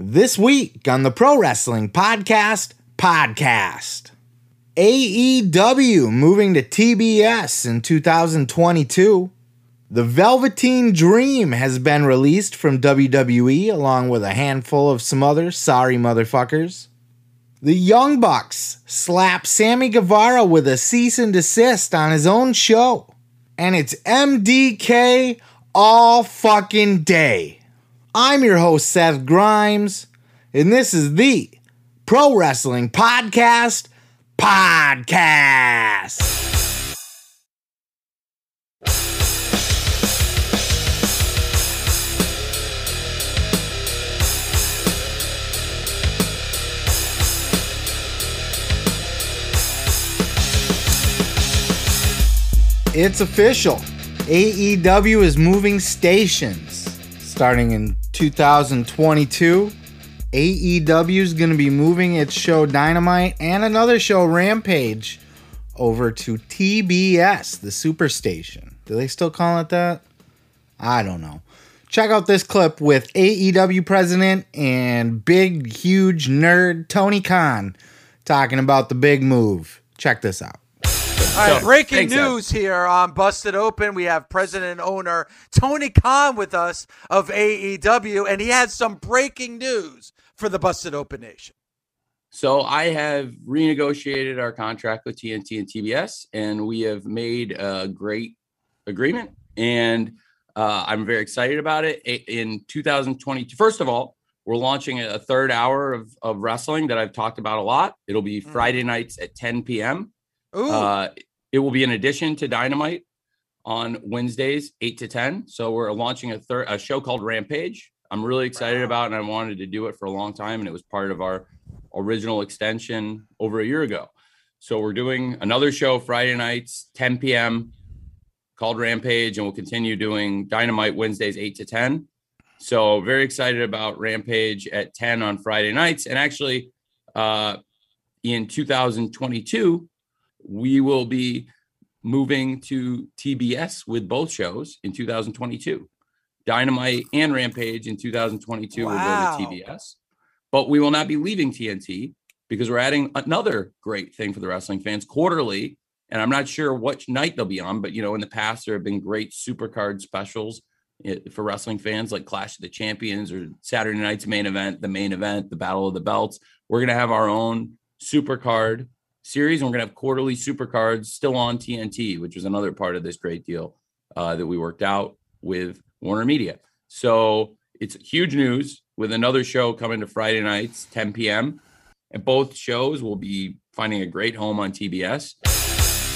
This week on the Pro Wrestling Podcast Podcast. AEW moving to TBS in 2022. The Velveteen Dream has been released from WWE along with a handful of some other sorry motherfuckers. The Young Bucks slap Sammy Guevara with a cease and desist on his own show. And it's MDK all fucking day. I'm your host, Seth Grimes, and this is the Pro Wrestling Podcast Podcast. It's official. AEW is moving stations starting in 2022. AEW is going to be moving its show Dynamite and another show Rampage over to TBS, the Superstation. Do they still call it that? I don't know. Check out this clip with AEW president and big, huge nerd Tony Khan talking about the big move. Check this out. All right, breaking news here on Busted Open. We have president and owner Tony Khan with us of AEW, and he has some breaking news for the Busted Open Nation. So I have renegotiated our contract with TNT and TBS, and we have made a great agreement. And uh, I'm very excited about it. In 2022, first of all, we're launching a third hour of, of wrestling that I've talked about a lot. It'll be mm. Friday nights at 10 p.m. Uh, it will be in addition to Dynamite on Wednesdays, eight to ten. So we're launching a third a show called Rampage. I'm really excited about, it and I wanted to do it for a long time, and it was part of our original extension over a year ago. So we're doing another show Friday nights, 10 p.m. called Rampage, and we'll continue doing Dynamite Wednesdays, 8 to 10. So very excited about Rampage at 10 on Friday nights. And actually, uh, in 2022, we will be moving to TBS with both shows in 2022. Dynamite and Rampage in 2022 wow. will go to TBS. But we will not be leaving TNT because we're adding another great thing for the wrestling fans quarterly. And I'm not sure which night they'll be on, but you know, in the past there have been great supercard specials eh, for wrestling fans like Clash of the Champions or Saturday night's main event, the main event, the Battle of the Belts. We're going to have our own supercard series, and we're going to have quarterly super cards still on TNT, which was another part of this great deal uh, that we worked out with Warner Media. So it's huge news with another show coming to Friday nights, 10 p.m. And both shows will be finding a great home on TBS.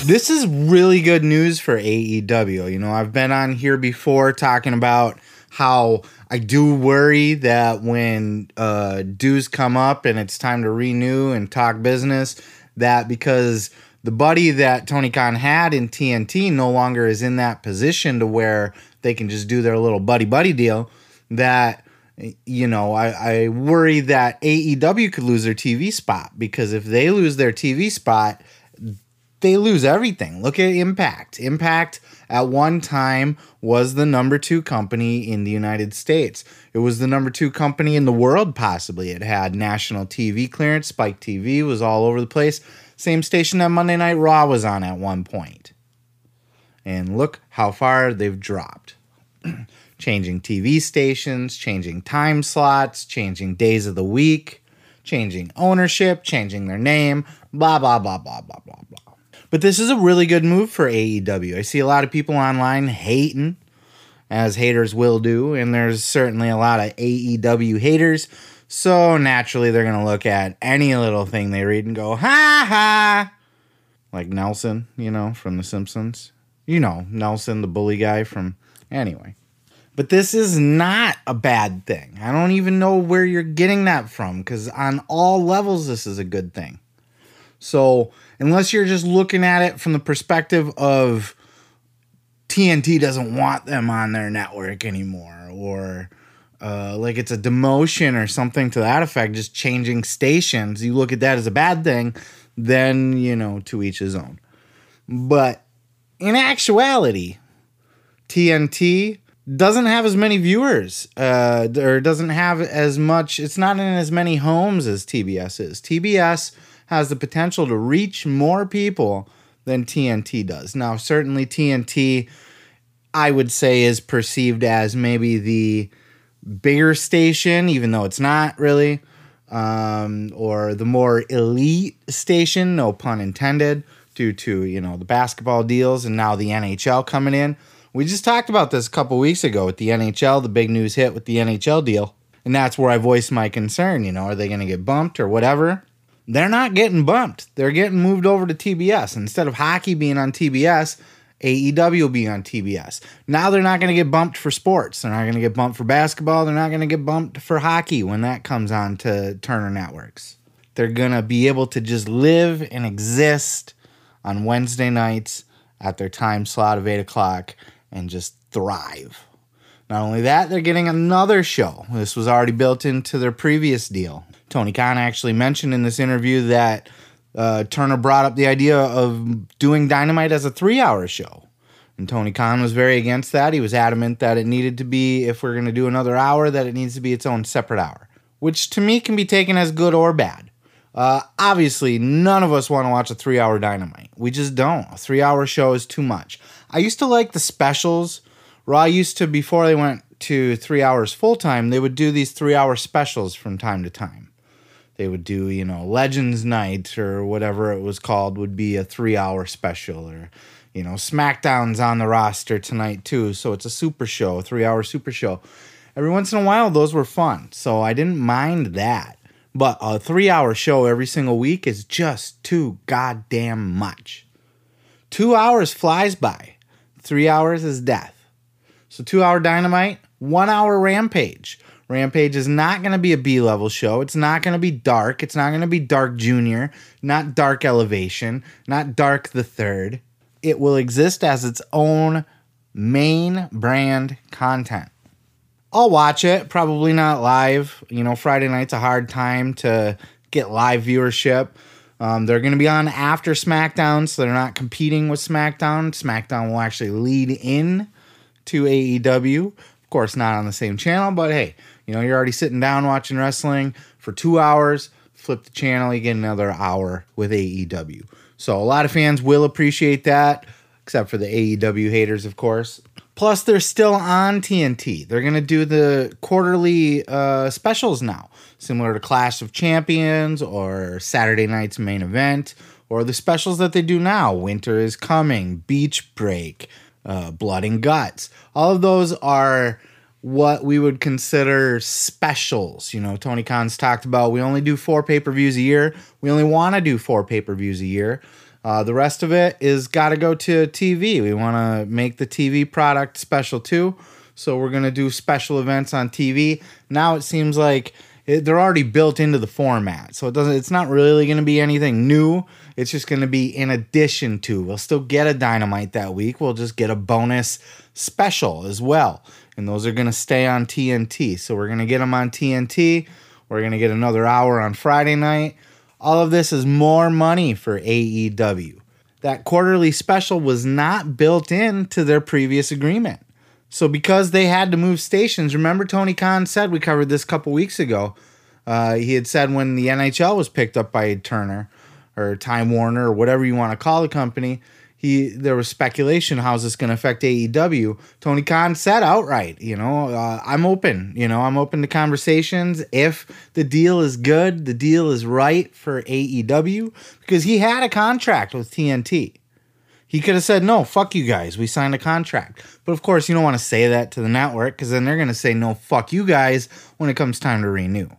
This is really good news for AEW. You know, I've been on here before talking about how I do worry that when uh, dues come up and it's time to renew and talk business, that because the buddy that Tony Khan had in TNT no longer is in that position to where they can just do their little buddy buddy deal. That you know, I, I worry that AEW could lose their TV spot because if they lose their TV spot, they lose everything. Look at Impact. Impact at one time was the number two company in the United States. It was the number two company in the world, possibly. It had national TV clearance. Spike TV was all over the place. Same station that Monday Night Raw was on at one point. And look how far they've dropped. changing TV stations, changing time slots, changing days of the week, changing ownership, changing their name, blah, blah, blah, blah, blah, blah, blah. But this is a really good move for AEW. I see a lot of people online hating, as haters will do, and there's certainly a lot of AEW haters. So naturally, they're going to look at any little thing they read and go, ha ha. Like Nelson, you know, from The Simpsons. You know, Nelson, the bully guy from. Anyway. But this is not a bad thing. I don't even know where you're getting that from because on all levels, this is a good thing. So, unless you're just looking at it from the perspective of TNT doesn't want them on their network anymore, or uh, like it's a demotion or something to that effect, just changing stations, you look at that as a bad thing, then, you know, to each his own. But in actuality, TNT doesn't have as many viewers uh, or doesn't have as much it's not in as many homes as tbs is tbs has the potential to reach more people than tnt does now certainly tnt i would say is perceived as maybe the bigger station even though it's not really um, or the more elite station no pun intended due to you know the basketball deals and now the nhl coming in we just talked about this a couple weeks ago with the NHL, the big news hit with the NHL deal. And that's where I voiced my concern. You know, are they going to get bumped or whatever? They're not getting bumped. They're getting moved over to TBS. Instead of hockey being on TBS, AEW will be on TBS. Now they're not going to get bumped for sports. They're not going to get bumped for basketball. They're not going to get bumped for hockey when that comes on to Turner Networks. They're going to be able to just live and exist on Wednesday nights at their time slot of 8 o'clock and just thrive. Not only that, they're getting another show. This was already built into their previous deal. Tony Khan actually mentioned in this interview that uh, Turner brought up the idea of doing Dynamite as a three hour show. And Tony Khan was very against that. He was adamant that it needed to be, if we're going to do another hour, that it needs to be its own separate hour, which to me can be taken as good or bad. Uh, obviously, none of us want to watch a three hour Dynamite. We just don't. A three hour show is too much. I used to like the specials. Raw used to, before they went to three hours full time, they would do these three hour specials from time to time. They would do, you know, Legends Night or whatever it was called, would be a three hour special. Or, you know, SmackDown's on the roster tonight too. So it's a super show, a three hour super show. Every once in a while, those were fun. So I didn't mind that. But a three hour show every single week is just too goddamn much. Two hours flies by. Three hours is death. So, two hour dynamite, one hour rampage. Rampage is not going to be a B level show. It's not going to be dark. It's not going to be Dark Junior, not Dark Elevation, not Dark the Third. It will exist as its own main brand content. I'll watch it, probably not live. You know, Friday night's a hard time to get live viewership. Um, they're going to be on after SmackDown, so they're not competing with SmackDown. SmackDown will actually lead in to AEW. Of course, not on the same channel, but hey, you know, you're already sitting down watching wrestling for two hours. Flip the channel, you get another hour with AEW. So a lot of fans will appreciate that, except for the AEW haters, of course. Plus, they're still on TNT. They're going to do the quarterly uh, specials now similar to Clash of Champions or Saturday night's main event, or the specials that they do now Winter is Coming, Beach Break, uh, Blood and Guts. All of those are what we would consider specials. You know, Tony Khan's talked about we only do four pay per views a year. We only want to do four pay per views a year. Uh, the rest of it is got to go to TV. We want to make the TV product special too. So we're going to do special events on TV. Now it seems like it, they're already built into the format. So it doesn't it's not really going to be anything new. It's just going to be in addition to. We'll still get a dynamite that week. We'll just get a bonus special as well. And those are going to stay on TNT. So we're going to get them on TNT. We're going to get another hour on Friday night. All of this is more money for AEW. That quarterly special was not built into their previous agreement. So because they had to move stations, remember Tony Khan said we covered this a couple weeks ago. Uh, he had said when the NHL was picked up by Turner or Time Warner or whatever you want to call the company, he there was speculation how's this going to affect AEW. Tony Khan said outright, you know, uh, I'm open. You know, I'm open to conversations if the deal is good, the deal is right for AEW because he had a contract with TNT. He could have said, no, fuck you guys. We signed a contract. But of course, you don't want to say that to the network because then they're going to say, no, fuck you guys when it comes time to renew.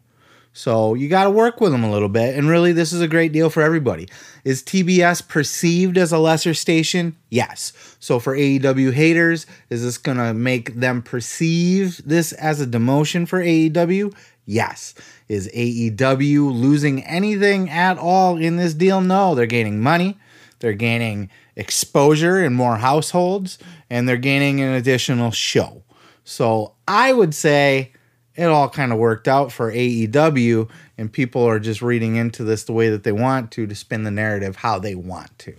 So you got to work with them a little bit. And really, this is a great deal for everybody. Is TBS perceived as a lesser station? Yes. So for AEW haters, is this going to make them perceive this as a demotion for AEW? Yes. Is AEW losing anything at all in this deal? No. They're gaining money. They're gaining exposure in more households and they're gaining an additional show. So I would say it all kind of worked out for AEW, and people are just reading into this the way that they want to to spin the narrative how they want to.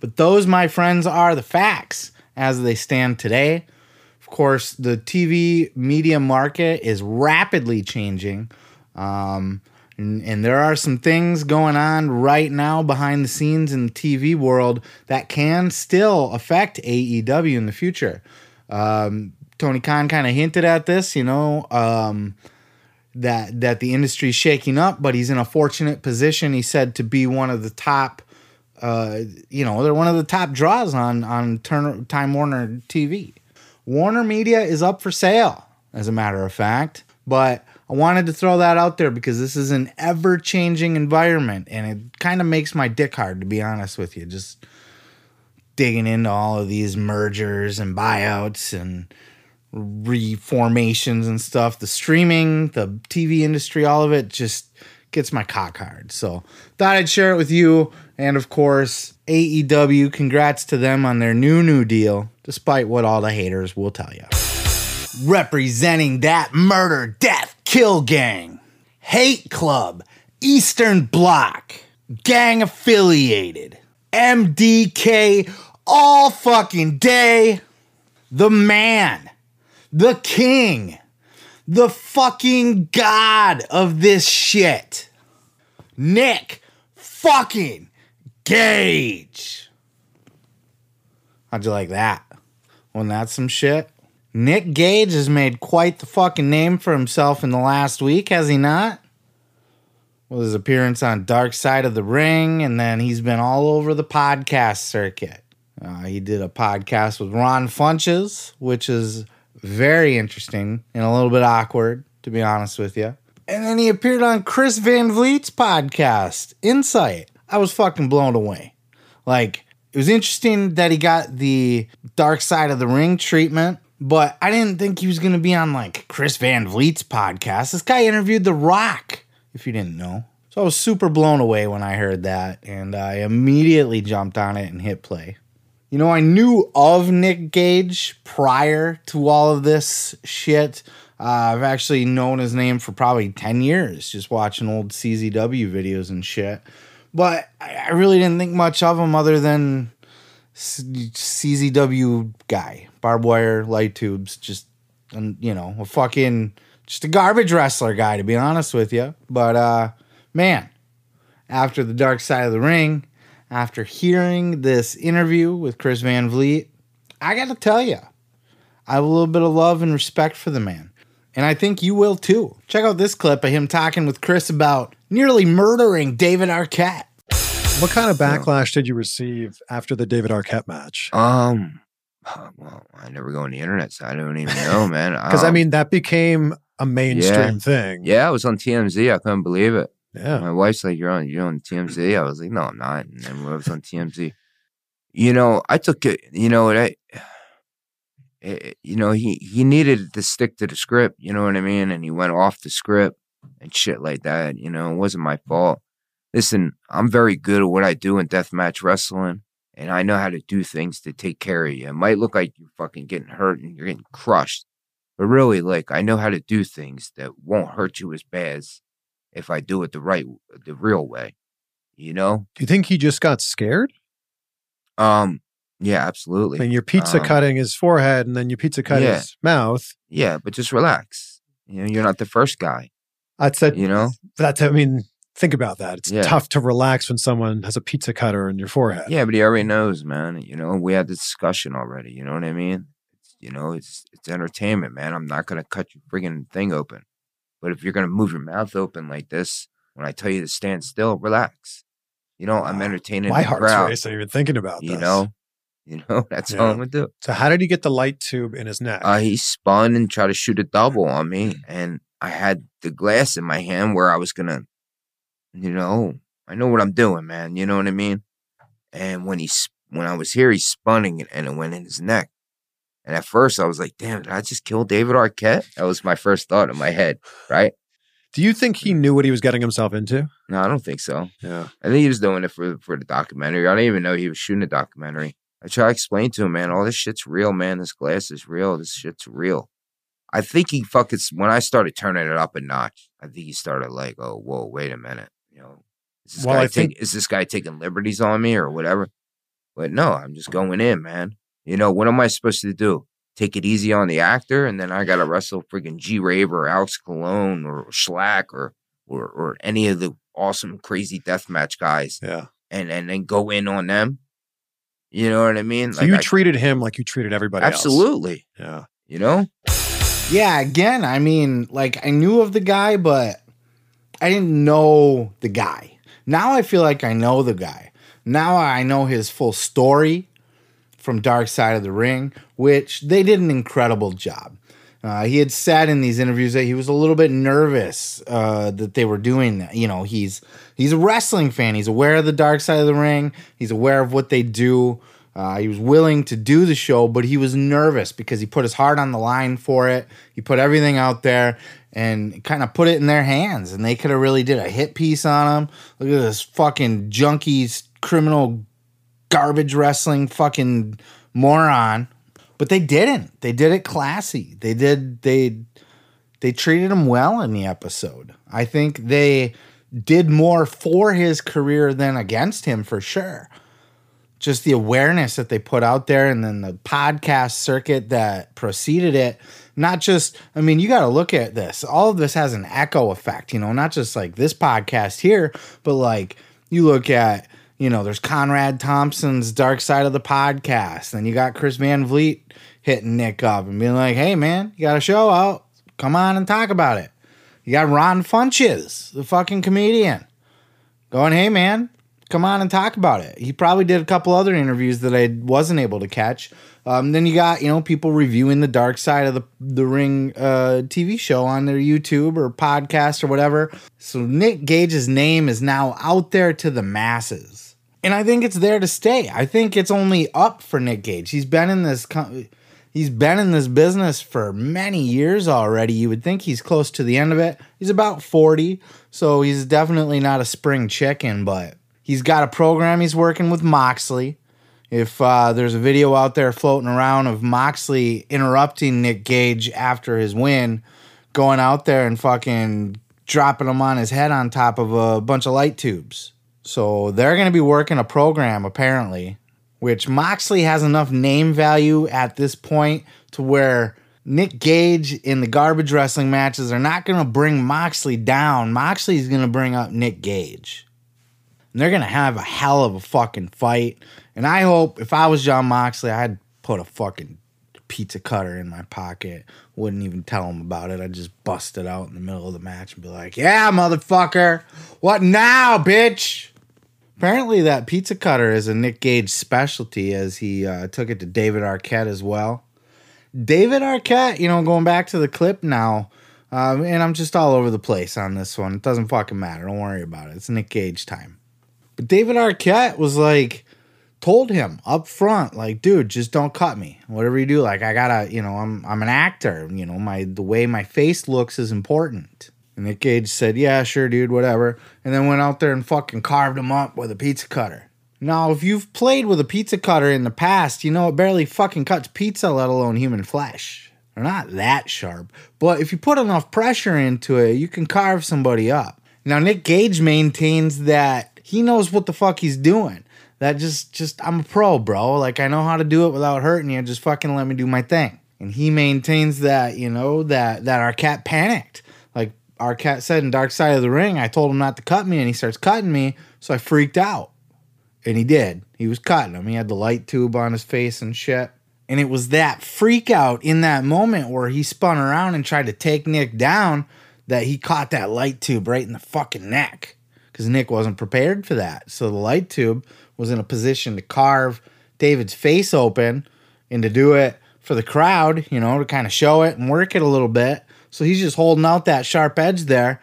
But those, my friends, are the facts as they stand today. of course, the TV media market is rapidly changing. Um, and, and, there are some things going on right now behind the scenes in the TV world that can still affect AEW in the future. Um, Tony Khan kind of hinted at this, you know, um, that that the industry's shaking up, but he's in a fortunate position. He said to be one of the top, uh, you know, they're one of the top draws on on Turner, Time Warner TV. Warner Media is up for sale, as a matter of fact, but I wanted to throw that out there because this is an ever changing environment and it kind of makes my dick hard, to be honest with you. Just digging into all of these mergers and buyouts and reformations and stuff. The streaming, the TV industry, all of it just gets my cock hard. So thought I'd share it with you. And of course, AEW, congrats to them on their new, new deal, despite what all the haters will tell you. Representing that murder, death, Kill Gang, Hate Club, Eastern Bloc, gang affiliated, MDK all fucking day. The man, the king, the fucking god of this shit. Nick fucking Gage. How'd you like that? Wasn't that some shit? Nick Gage has made quite the fucking name for himself in the last week, has he not? With his appearance on Dark Side of the Ring, and then he's been all over the podcast circuit. Uh, he did a podcast with Ron Funches, which is very interesting and a little bit awkward, to be honest with you. And then he appeared on Chris Van Vliet's podcast, Insight. I was fucking blown away. Like, it was interesting that he got the Dark Side of the Ring treatment but I didn't think he was going to be on like Chris Van Vliet's podcast. This guy interviewed The Rock, if you didn't know. So I was super blown away when I heard that, and I immediately jumped on it and hit play. You know, I knew of Nick Gage prior to all of this shit. Uh, I've actually known his name for probably 10 years, just watching old CZW videos and shit. But I really didn't think much of him other than CZW guy, barbed wire, light tubes, just you know, a fucking just a garbage wrestler guy to be honest with you. But uh man, after the dark side of the ring, after hearing this interview with Chris Van Vliet, I got to tell you, I have a little bit of love and respect for the man. And I think you will too. Check out this clip of him talking with Chris about nearly murdering David Arquette. What kind of backlash did you receive after the David Arquette match? Um, well, I never go on the internet, so I don't even know, man. Because um, I mean, that became a mainstream yeah. thing. Yeah, it was on TMZ. I couldn't believe it. Yeah, my wife's like, "You're on, you're on TMZ." I was like, "No, I'm not." And then I was on TMZ. You know, I took it. You know, I, it, you know, he he needed to stick to the script. You know what I mean? And he went off the script and shit like that. You know, it wasn't my fault listen, I'm very good at what I do in deathmatch wrestling, and I know how to do things to take care of you. It might look like you're fucking getting hurt and you're getting crushed, but really, like, I know how to do things that won't hurt you as bad as if I do it the right, the real way. You know? Do you think he just got scared? Um, yeah, absolutely. I mean, you're pizza um, cutting his forehead and then your pizza cut yeah. his mouth. Yeah, but just relax. You know, you're not the first guy. That's it. You know, that's. I mean, think about that. It's yeah. tough to relax when someone has a pizza cutter in your forehead. Yeah, but he already knows, man. You know, we had the discussion already. You know what I mean? It's, you know, it's it's entertainment, man. I'm not gonna cut your friggin' thing open. But if you're gonna move your mouth open like this, when I tell you to stand still, relax. You know, I'm entertaining. My heart's crowd. racing even thinking about you this. know. You know, that's yeah. all I'm gonna do. So how did he get the light tube in his neck? Uh, he spun and tried to shoot a double on me, and I had the glass in my hand where I was gonna you know, I know what I'm doing, man. You know what I mean? And when he when I was here, he spun it and it went in his neck. And at first, I was like, "Damn, did I just kill David Arquette?" That was my first thought in my head, right? Do you think he knew what he was getting himself into? No, I don't think so. Yeah, I think he was doing it for for the documentary. I didn't even know he was shooting a documentary. I try to explain to him, man, all this shit's real, man. This glass is real. This shit's real. I think he fucking when I started turning it up a notch. I think he started like, "Oh, whoa, wait a minute." you know, is this, well, guy, think- is this guy taking liberties on me or whatever? But no, I'm just going in, man. You know, what am I supposed to do? take it easy on the actor, and then I gotta wrestle freaking G Rave or Alex Colon or Shlak or or or any of the awesome crazy deathmatch guys. Yeah. And and then go in on them. You know what I mean? So you I, treated him like you treated everybody absolutely. else. Yeah. You know? Yeah, again, I mean, like I knew of the guy, but I didn't know the guy. Now I feel like I know the guy. Now I know his full story from Dark Side of the Ring, which they did an incredible job. Uh, he had said in these interviews that he was a little bit nervous uh, that they were doing that. You know, he's he's a wrestling fan. He's aware of the Dark Side of the Ring. He's aware of what they do. Uh, he was willing to do the show, but he was nervous because he put his heart on the line for it. He put everything out there and kind of put it in their hands, and they could have really did a hit piece on him. Look at this fucking junkies, criminal, garbage wrestling fucking moron but they didn't. They did it classy. They did they they treated him well in the episode. I think they did more for his career than against him for sure. Just the awareness that they put out there and then the podcast circuit that preceded it. Not just, I mean, you got to look at this. All of this has an echo effect, you know, not just like this podcast here, but like you look at you know, there's Conrad Thompson's Dark Side of the Podcast. Then you got Chris Van Vliet hitting Nick up and being like, hey, man, you got a show out. Come on and talk about it. You got Ron Funches, the fucking comedian, going, hey, man, come on and talk about it. He probably did a couple other interviews that I wasn't able to catch. Um, then you got you know people reviewing the Dark Side of the the Ring uh, TV show on their YouTube or podcast or whatever. So Nick Gage's name is now out there to the masses and I think it's there to stay. I think it's only up for Nick Gage. He's been in this he's been in this business for many years already. You would think he's close to the end of it. He's about 40, so he's definitely not a spring chicken, but he's got a program he's working with Moxley. If uh, there's a video out there floating around of Moxley interrupting Nick Gage after his win, going out there and fucking dropping him on his head on top of a bunch of light tubes. So they're going to be working a program apparently, which Moxley has enough name value at this point to where Nick Gage in the garbage wrestling matches are not going to bring Moxley down. Moxley's going to bring up Nick Gage. And they're going to have a hell of a fucking fight. And I hope if I was Jon Moxley, I'd put a fucking pizza cutter in my pocket. Wouldn't even tell him about it. I'd just bust it out in the middle of the match and be like, yeah, motherfucker. What now, bitch? Apparently, that pizza cutter is a Nick Gage specialty as he uh, took it to David Arquette as well. David Arquette, you know, going back to the clip now, um, and I'm just all over the place on this one. It doesn't fucking matter. Don't worry about it. It's Nick Gage time. But David Arquette was like, told him up front, like, dude, just don't cut me. Whatever you do, like, I gotta, you know, I'm I'm an actor. You know, my the way my face looks is important. And Nick Gage said, Yeah, sure, dude, whatever. And then went out there and fucking carved him up with a pizza cutter. Now, if you've played with a pizza cutter in the past, you know it barely fucking cuts pizza, let alone human flesh. They're not that sharp. But if you put enough pressure into it, you can carve somebody up. Now, Nick Gage maintains that he knows what the fuck he's doing. That just, just, I'm a pro, bro. Like, I know how to do it without hurting you. Just fucking let me do my thing. And he maintains that, you know, that, that Arquette panicked Like Arquette said in Dark Side of the Ring, I told him not to cut me, and he starts cutting me, so I freaked out. And he did. He was cutting him. He had the light tube on his face and shit. And it was that freak out in that moment where he spun around and tried to take Nick down that he caught that light tube right in the fucking neck. Because Nick wasn't prepared for that. So the light tube was in a position to carve David's face open and to do it for the crowd, you know, to kind of show it and work it a little bit. So he's just holding out that sharp edge there.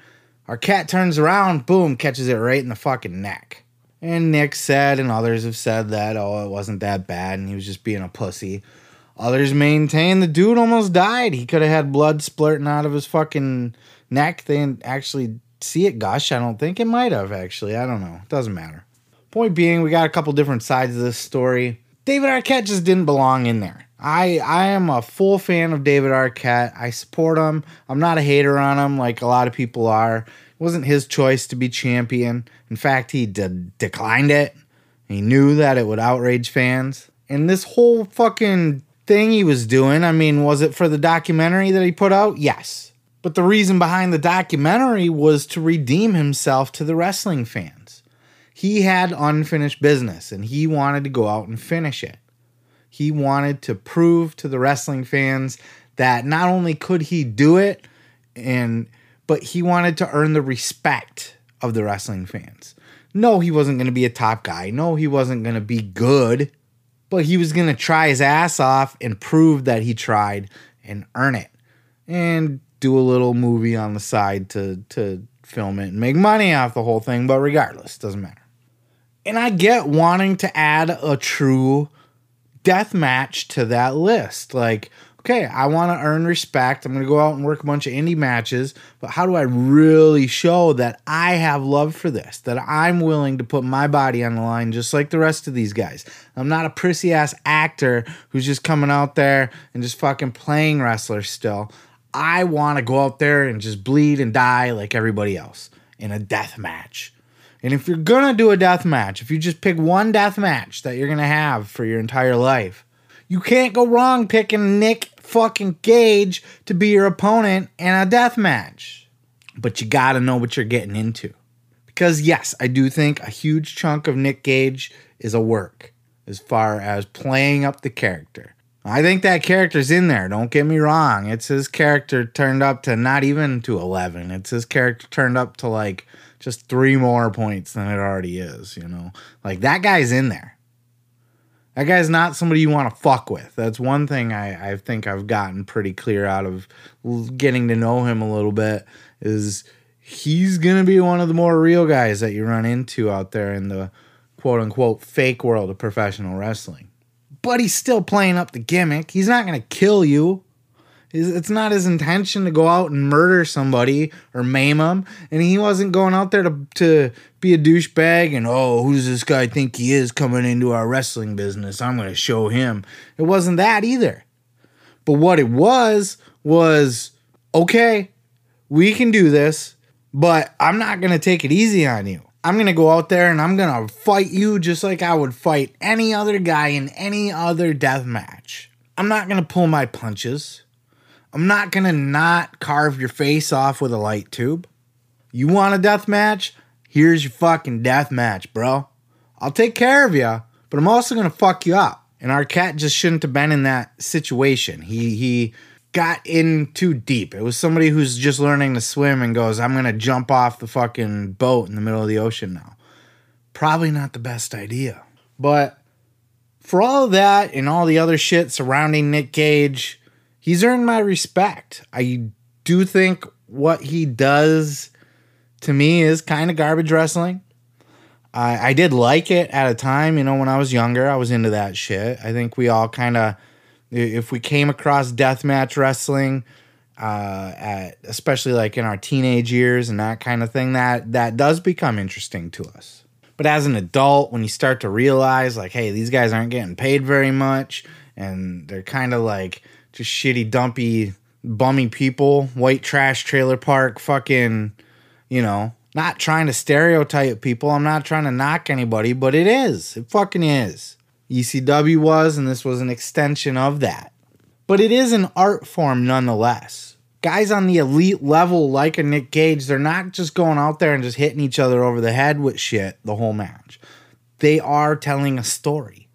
Arquette turns around, boom, catches it right in the fucking neck. And Nick said, and others have said that, oh, it wasn't that bad, and he was just being a pussy. Others maintain the dude almost died. He could have had blood splurting out of his fucking neck. They didn't actually see it gush. I don't think it might have, actually. I don't know. It doesn't matter. Point being, we got a couple different sides of this story. David Arquette just didn't belong in there. I I am a full fan of David Arquette. I support him. I'm not a hater on him like a lot of people are. It wasn't his choice to be champion. In fact, he de- declined it. He knew that it would outrage fans. And this whole fucking thing he was doing. I mean, was it for the documentary that he put out? Yes. But the reason behind the documentary was to redeem himself to the wrestling fans. He had unfinished business and he wanted to go out and finish it. He wanted to prove to the wrestling fans that not only could he do it and but he wanted to earn the respect of the wrestling fans. No, he wasn't going to be a top guy. No, he wasn't going to be good, but he was going to try his ass off and prove that he tried and earn it. And do a little movie on the side to to film it and make money off the whole thing, but regardless, doesn't matter. And I get wanting to add a true death match to that list. Like, okay, I want to earn respect. I'm going to go out and work a bunch of indie matches, but how do I really show that I have love for this? That I'm willing to put my body on the line just like the rest of these guys. I'm not a prissy ass actor who's just coming out there and just fucking playing wrestler still. I want to go out there and just bleed and die like everybody else in a death match. And if you're gonna do a death match, if you just pick one death match that you're gonna have for your entire life, you can't go wrong picking Nick fucking Gage to be your opponent in a death match. But you gotta know what you're getting into. Because, yes, I do think a huge chunk of Nick Gage is a work as far as playing up the character. I think that character's in there. Don't get me wrong. It's his character turned up to not even to 11. It's his character turned up to like just three more points than it already is, you know? Like that guy's in there. That guy's not somebody you want to fuck with. That's one thing I, I think I've gotten pretty clear out of getting to know him a little bit is he's going to be one of the more real guys that you run into out there in the quote unquote fake world of professional wrestling but he's still playing up the gimmick. He's not going to kill you. It's not his intention to go out and murder somebody or maim them. And he wasn't going out there to, to be a douchebag and, oh, who's this guy think he is coming into our wrestling business? I'm going to show him. It wasn't that either. But what it was, was, okay, we can do this, but I'm not going to take it easy on you. I'm going to go out there and I'm going to fight you just like I would fight any other guy in any other death match. I'm not going to pull my punches. I'm not to not carve your face off with a light tube. You want a death match? Here's your fucking death match, bro. I'll take care of you, but I'm also to fuck you up. And Arquette just shouldn't have been in that situation. He he got in too deep. It was somebody who's just learning to swim and goes, I'm to jump off the fucking boat in the middle of the ocean now. Probably not the best idea. But for all of that and all the other shit surrounding Nick Gage, he's earned my respect. I do think what he does to me is kind of garbage wrestling. I, I did like it at a time, you know, when I was younger, I was into that shit. I think we all kind of if we came across deathmatch wrestling, uh, at, especially like in our teenage years and that kind of thing, that that does become interesting to us. But as an adult, when you start to realize, like, hey, these guys aren't getting paid very much, and they're kind of like just shitty, dumpy, bummy people, white trash trailer park, fucking, you know, not trying to stereotype people. I'm not trying to knock anybody, but it is. It fucking is. ECW was, and this was an extension of that. But it is an art form nonetheless. Guys on the elite level, like a Nick Gage, they're not just going out there and just hitting each other over the head with shit the whole match. They are telling a story.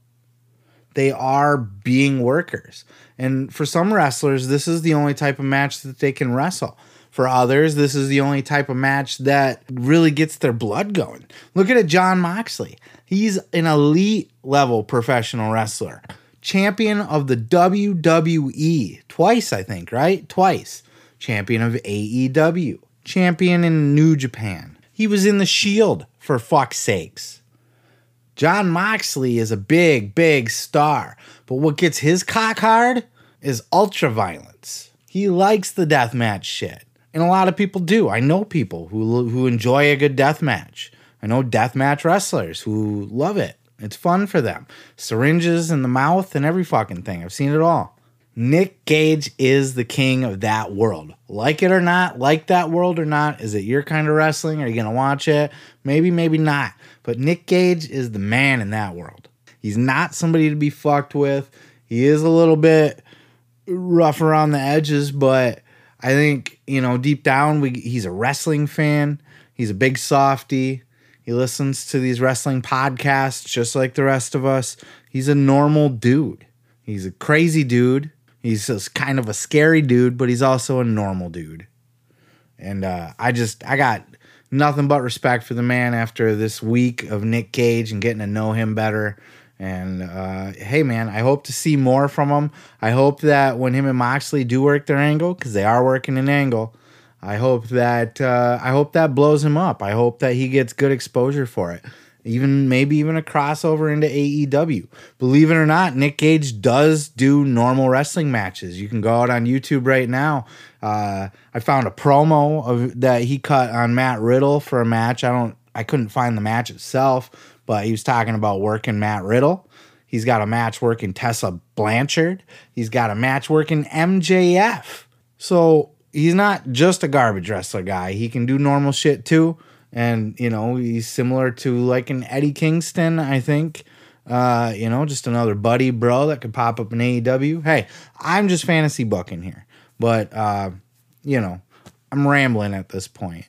They are being workers. And for some wrestlers, this is the only type of match that they can wrestle. For others, this is the only type of match that really gets their blood going. Look at a Jon Moxley. He's an elite level professional wrestler, champion of the WWE twice, I think, right? Twice. Champion of AEW, champion in New Japan. He was in the Shield, for fuck's sakes. Jon Moxley is a big, big star, but what gets his cock hard is ultra violence. He likes the deathmatch shit. And a lot of people do. I know people who who enjoy a good death match. I know deathmatch wrestlers who love it. It's fun for them. Syringes in the mouth and every fucking thing. I've seen it all. Nick Gage is the king of that world. Like it or not, like that world or not, is it your kind of wrestling? Are you going to watch it? Maybe, maybe not. But Nick Gage is the man in that world. He's not somebody to be fucked with. He is a little bit rough around the edges, but I think, you know, deep down we he's a wrestling fan. He's a big softy. He listens to these wrestling podcasts just like the rest of us. He's a normal dude. He's a crazy dude. He's just kind of a scary dude, but he's also a normal dude. And uh, I just, I got nothing but respect for the man after this week of Nick Gage and getting to know him better. And uh, hey, man, I hope to see more from him. I hope that when him and Moxley do work their angle, because they are working an angle, I hope that uh, I hope that blows him up. I hope that he gets good exposure for it. Even maybe even a crossover into AEW. Believe it or not, Nick Gage does do normal wrestling matches. You can go out on YouTube right now. Uh, I found a promo of that he cut on Matt Riddle for a match. I don't I couldn't find the match itself, but he was talking about working Matt Riddle. He's got a match working Tessa Blanchard. He's got a match working MJF. So he's not just a garbage wrestler guy. He can do normal shit too. And, you know, he's similar to like an Eddie Kingston, I think. Uh, you know, just another buddy bro that could pop up in AEW. Hey, I'm just fantasy booking here. But uh, you know, I'm rambling at this point.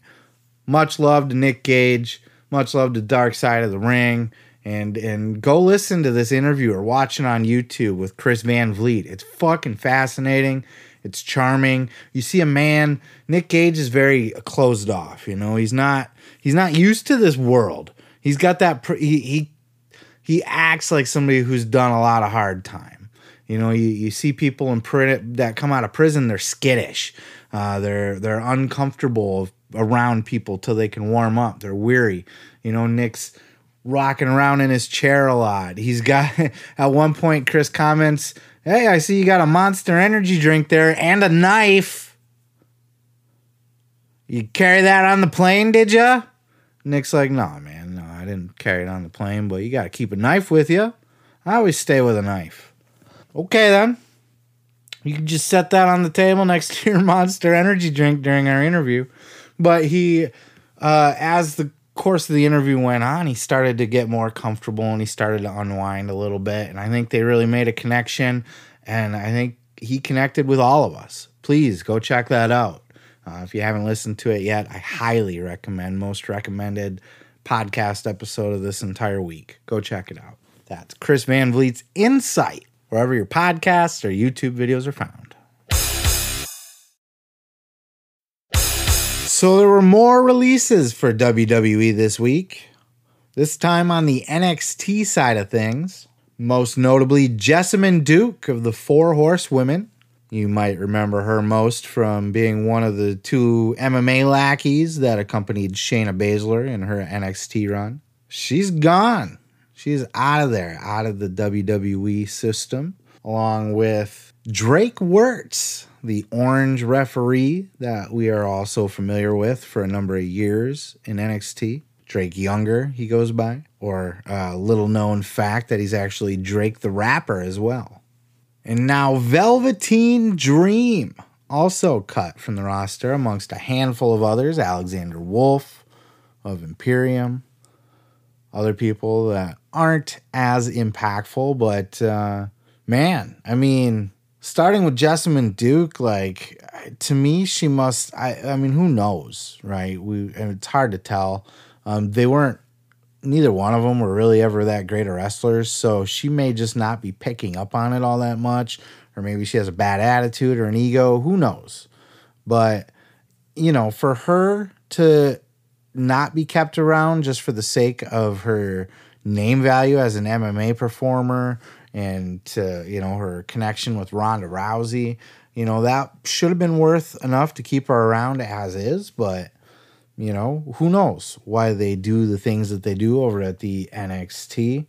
Much love to Nick Gage. Much love to Dark Side of the Ring. And and go listen to this interview or watch it on YouTube with Chris Van Vliet. It's fucking fascinating. It's charming. You see a man, Nick Gage is very closed off, you know. He's not he's not used to this world. He's got that he he he acts like somebody who's done a lot of hard time. You know, you, you see people in prison that come out of prison, they're skittish. Uh, they're they're uncomfortable around people till they can warm up. They're weary. You know, Nick's rocking around in his chair a lot. He's got at one point Chris comments, "Hey, I see you got a Monster Energy drink there and a knife. You carry that on the plane, did you?" Nick's like, "No, man, no, I didn't carry it on the plane, but you got to keep a knife with you. I always stay with a knife." Okay, then. You can just set that on the table next to your Monster Energy drink during our interview. But he, uh, as the course of the interview went on, he started to get more comfortable and he started to unwind a little bit. And I think they really made a connection. And I think he connected with all of us. Please go check that out. Uh, if you haven't listened to it yet, I highly recommend, most recommended podcast episode of this entire week. Go check it out. That's Chris Van Vliet's Insight, wherever your podcasts or YouTube videos are found. So there were more releases for WWE this week. This time on the NXT side of things. Most notably, Jessamyn Duke of the Four Horsewomen. You might remember her most from being one of the two MMA lackeys that accompanied Shayna Baszler in her NXT run. She's gone. She's out of there, out of the WWE system, along with Drake Wuertz, the orange referee that we are also familiar with for a number of years in NXT. Drake Younger, he goes by, or a little known fact that he's actually Drake the Rapper as well. And now Velveteen Dream, also cut from the roster amongst a handful of others Alexander Wolf of Imperium, other people that aren't as impactful, but uh, man, I mean, starting with Jessamyn Duke, like to me, she must. I, I mean, who knows, right? We it's hard to tell. Um, they weren't. Neither one of them were really ever that great of wrestlers, so she may just not be picking up on it all that much, or maybe she has a bad attitude or an ego. Who knows? But you know, for her to not be kept around just for the sake of her name value as an MMA performer and to you know her connection with Ronda Rousey. You know that should have been worth enough to keep her around as is, but you know who knows why they do the things that they do over at the NXT.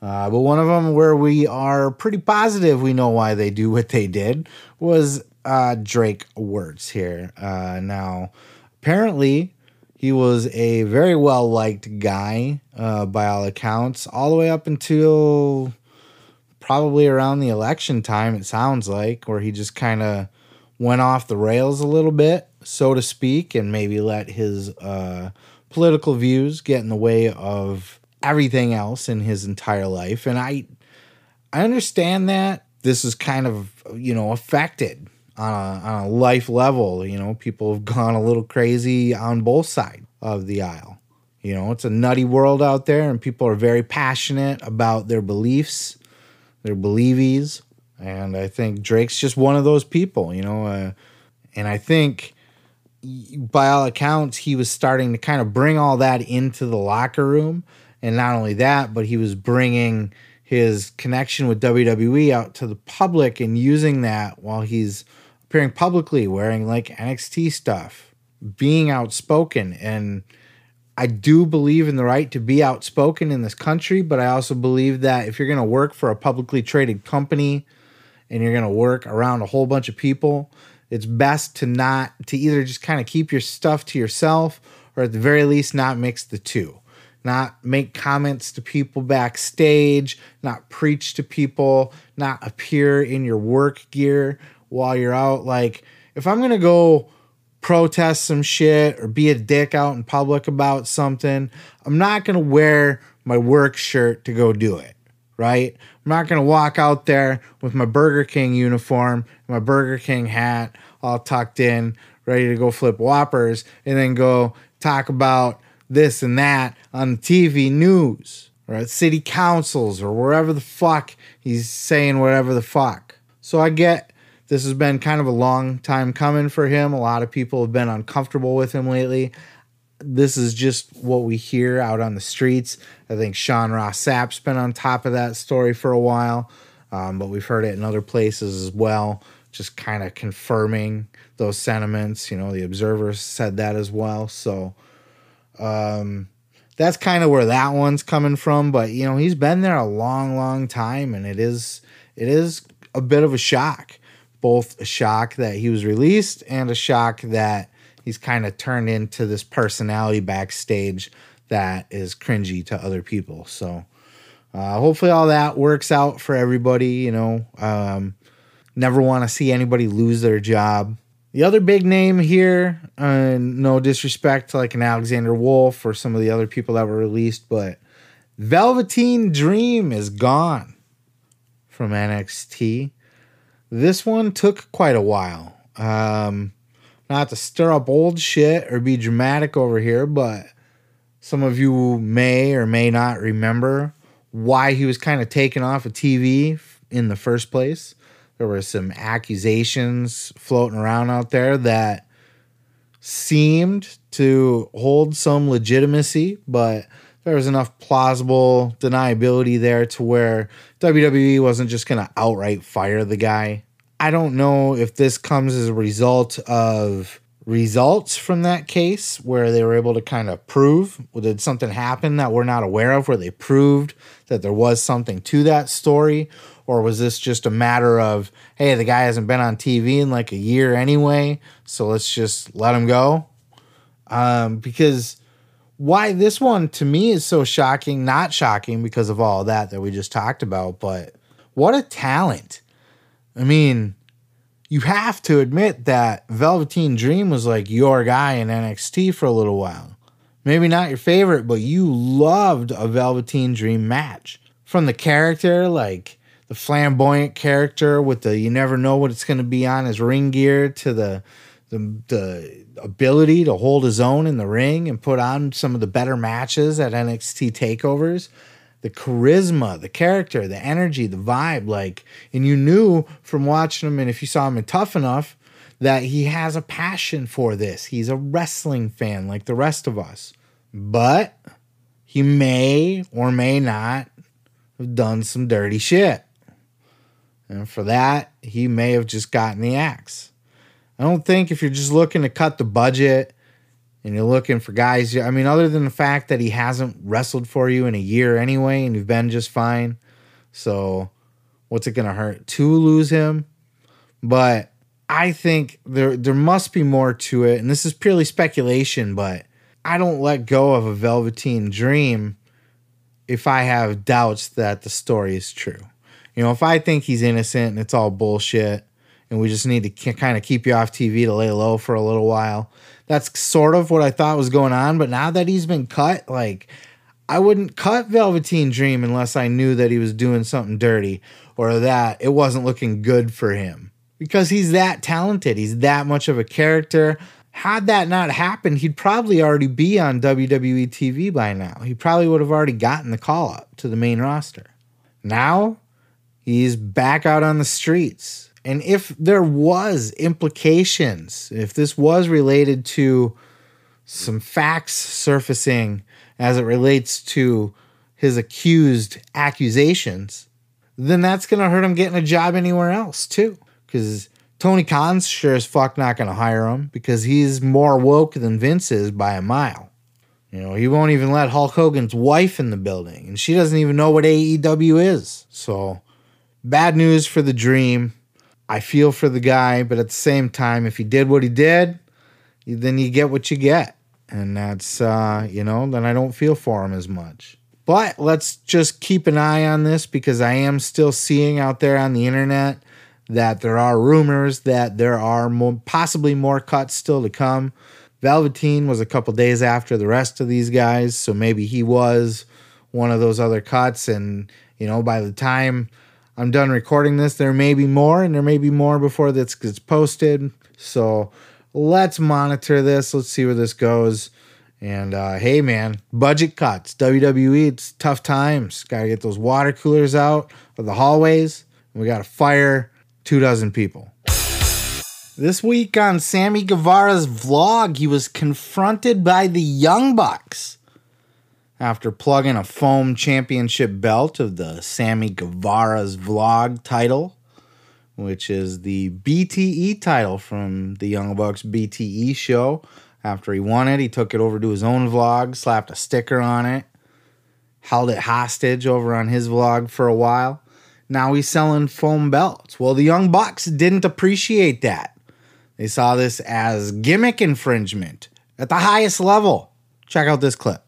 Uh, but one of them where we are pretty positive we know why they do what they did was uh, Drake Wuertz here. Uh, now, apparently, he was a very well liked guy uh, by all accounts, all the way up until probably around the election time, it sounds like, where he just kind of went off the rails a little bit, so to speak, and maybe let his uh, political views get in the way of everything else in his entire life. And I, I understand that this is kind of you know affected on a, on a life level. You know, people have gone a little crazy on both sides of the aisle. You know, it's a nutty world out there, and people are very passionate about their beliefs, their believies. And I think Drake's just one of those people, you know. Uh, and I think, by all accounts, he was starting to kind of bring all that into the locker room. And not only that, but he was bringing his connection with WWE out to the public and using that while he's appearing publicly, wearing like NXT stuff, being outspoken. And I do believe in the right to be outspoken in this country, but I also believe that if you're going to work for a publicly traded company and you're going to work around a whole bunch of people, it's best to not to either just kind of keep your stuff to yourself or at the very least not mix the two not make comments to people backstage, not preach to people, not appear in your work gear while you're out. Like, if I'm going to go protest some shit or be a dick out in public about something, I'm not going to wear my work shirt to go do it, right? I'm not going to walk out there with my Burger King uniform, my Burger King hat all tucked in, ready to go flip whoppers and then go talk about this and that on the TV news or at city councils or wherever the fuck he's saying whatever the fuck. So I get this has been kind of a long time coming for him. A lot of people have been uncomfortable with him lately. This is just what we hear out on the streets. I think Sean Ross Sapp's been on top of that story for a while, um, but we've heard it in other places as well, just kind of confirming those sentiments. You know, the observers said that as well. So, um, that's kind of where that one's coming from. But you know, he's been there a long, long time, and it is it is a bit of a shock. Both a shock that he was released and a shock that he's kind of turned into this personality backstage that is cringy to other people. So uh, hopefully all that works out for everybody. You know, um, never want to see anybody lose their job. The other big name here, uh, no disrespect to like an Alexander Wolfe or some of the other people that were released, but Velveteen Dream is gone from NXT. This one took quite a while. Um, not to stir up old shit or be dramatic over here, but some of you may or may not remember why he was kind of taken off of TV in the first place there were some accusations floating around out there that seemed to hold some legitimacy, but there was enough plausible deniability there to where WWE wasn't just going to outright fire the guy. I don't know if this comes as a result of results from that case where they were able to kind of prove did something happen that we're not aware of where they proved that there was something to that story or was this just a matter of, hey, the guy hasn't been on TV in like a year anyway, so let's just let him go? Um, because why this one to me is so shocking, not shocking because of all that that we just talked about, but what a talent. I mean, you have to admit that Velveteen Dream was like your guy in NXT for a little while. Maybe not your favorite, but you loved a Velveteen Dream match. From the character, like the flamboyant character with the you never know what it's going to be on his ring gear to the, the the ability to hold his own in the ring and put on some of the better matches at NXT takeovers the charisma, the character, the energy, the vibe like and you knew from watching him and if you saw him in Tough Enough that he has a passion for this. He's a wrestling fan like the rest of us. But he may or may not have done some dirty shit. And for that, he may have just gotten the axe. I don't think if you're just looking to cut the budget and you're looking for guys, I mean, other than the fact that he hasn't wrestled for you in a year anyway and you've been just fine. So what's it going to hurt to lose him? But I think there there must be more to it. And this is purely speculation, but I don't let go of a Velveteen Dream if I have doubts that the story is true. You know, if I think he's innocent and it's all bullshit and we just need to kind of keep you off TV to lay low for a little while, that's sort of what I thought was going on. But now that he's been cut, like, I wouldn't cut Velveteen Dream unless I knew that he was doing something dirty or that it wasn't looking good for him. Because he's that talented. He's that much of a character. Had that not happened, he'd probably already be on WWE TV by now. He probably would have already gotten the call up to the main roster. Now, he's back out on the streets. And if there was implications, if this was related to some facts surfacing as it relates to his accused accusations, then that's going to hurt him getting a job anywhere else too. Because Tony Khan's sure as fuck not going to hire him because he's more woke than Vince is by a mile. You know, he won't even let Hulk Hogan's wife in the building, and she doesn't even know what AEW is. So, bad news for the dream. I feel for the guy, but at the same time, if he did what he did, then you get what you get and that's uh, you know then I don't feel for him as much. But let's just keep an eye on this because I am still seeing out there on the internet that there are rumors that there are more, possibly more cuts still to come. Velveteen was a couple days after the rest of these guys, so maybe he was one of those other cuts. And you know, by the time I'm done recording this, there may be more, and there may be more before this gets posted. So let's monitor this. Let's see where this goes. And uh, hey, man, budget cuts. WWE, it's tough times. Got to get those water coolers out of the hallways. We got to fire two dozen people. This week on Sammy Guevara's vlog, he was confronted by the Young Bucks after plugging a foam championship belt of the Sammy Guevara's vlog title which is the BTE title from the Young Bucks BTE show. After he won it, he took it over to his own vlog, slapped a sticker on it, held it hostage over on his vlog for a while. Now he's selling foam belts. Well, the Young Bucks didn't appreciate that. They saw this as gimmick infringement at the highest level. Check out this clip.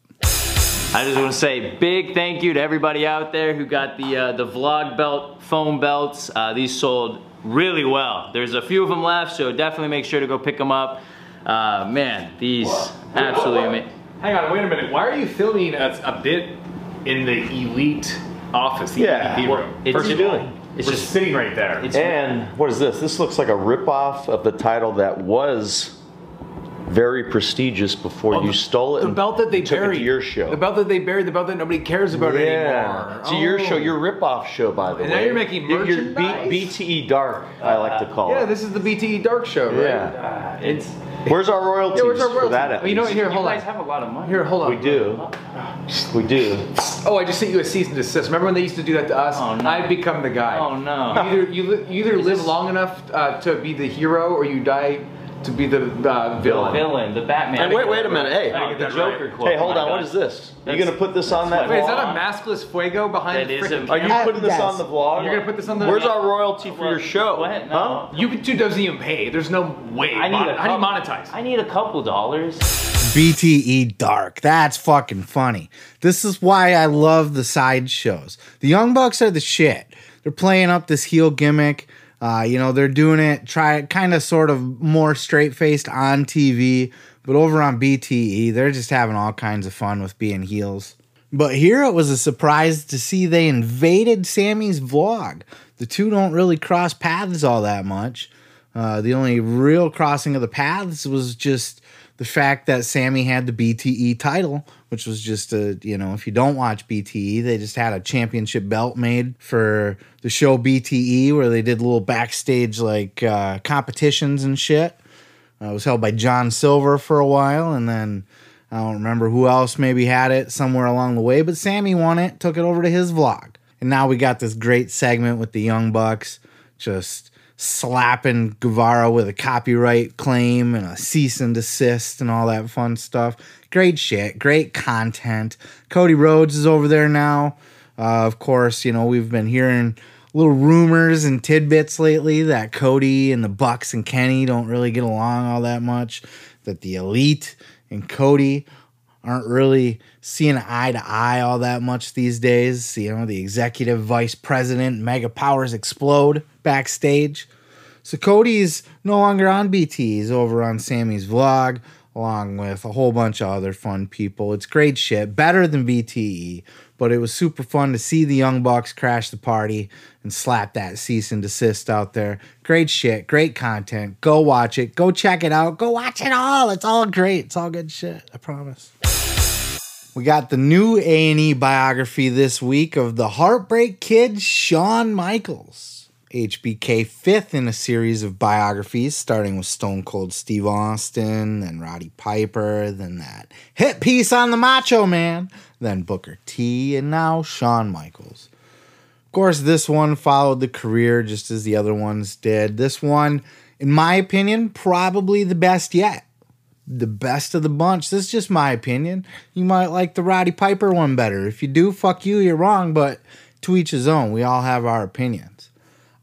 I just want to say big thank you to everybody out there who got the uh, the vlog belt foam belts. Uh, these sold really well. There's a few of them left, so definitely make sure to go pick them up. Uh, man, these absolutely amazing. Hang on, wait a minute. Why are you filming a, a bit in the elite office, the Yeah. elite What- room? it's- What are you doing? It's We're just sitting right there. And what is this? This looks like a ripoff of the title that was very prestigious before Oh, you the- stole it. the belt that they took it buried. to your show. The belt that they buried. The belt that nobody cares about yeah. anymore. To your Oh. show, your ripoff show, by the And way. now you're making Your- your merchandise? B- BTE Dark, I like to call Yeah, it. Yeah, this is the BTE Dark Show, right? Yeah. it's. Where's our royalties Yeah, where's our for that? At Oh, you know what? least? Here, You hold guys on. have a lot of money. Here, hold on. We do. We do. Oh, I just sent you a cease and desist. Remember when they used to do that to us? Oh, no. I've become the guy. Oh no. Either you, you either live this- long enough uh, to be the hero, or you die to be the uh, villain. Villain, the Batman. And wait, wait a minute. Hey, Oh, the Joker right. quote. hey, hold on. What God. is this? You gonna put this on that? that's Wait, is that a maskless fuego behind That the is Are you putting this yes. on the vlog? You're gonna put this on the- Where's our royalty for your show? What? No. Huh? You two doesn't even pay. There's no way. I need Mon- a How do you monetize? I need a couple dollars. BTE Dark. That's fucking funny. This is why I love the side shows. The Young Bucks are the shit. They're playing up this heel gimmick. Uh, you know, they're doing it, try kind of sort of more straight faced on TV, but over on BTE, they're just having all kinds of fun with being heels. But here it was a surprise to see they invaded Sammy's vlog. The two don't really cross paths all that much. Uh, the only real crossing of the paths was just the fact that Sammy had the BTE title, which was just a, you know, if you don't watch BTE, they just had a championship belt made for the show BTE where they did little backstage like uh, competitions and shit. Uh, it was held by John Silver for a while, and then I don't remember who else maybe had it somewhere along the way, but Sammy won it, took it over to his vlog. And now we got this great segment with the Young Bucks just slapping Guevara with a copyright claim and a cease and desist and all that fun stuff. Great shit, great content. Cody Rhodes is over there now. Uh, of course, you know, we've been hearing little rumors and tidbits lately that Cody and the Bucks and Kenny don't really get along all that much, that the Elite and Cody aren't really seeing eye to eye all that much these days. See, you know, the executive vice president, mega powers explode backstage. So Cody's no longer on BT. He's over on Sammy's vlog. Along with a whole bunch of other fun people. It's great shit, better than BTE, but it was super fun to see the Young Bucks crash the party and slap that cease and desist out there. Great shit, great content. Go watch it, go check it out, go watch it all. It's all great. It's all good shit. I promise. We got the new A&E biography this week of the Heartbreak Kid Shawn Michaels. HBK fifth in a series of biographies, starting with Stone Cold Steve Austin, then Roddy Piper, then that hit piece on the Macho Man, then Booker T, and now Shawn Michaels. Of course, this one followed the career just as the other ones did. This one, in my opinion, probably the best yet. The best of the bunch. This is just my opinion. You might like the Roddy Piper one better. If you do, fuck you, you're wrong, but to each his own. We all have our opinions.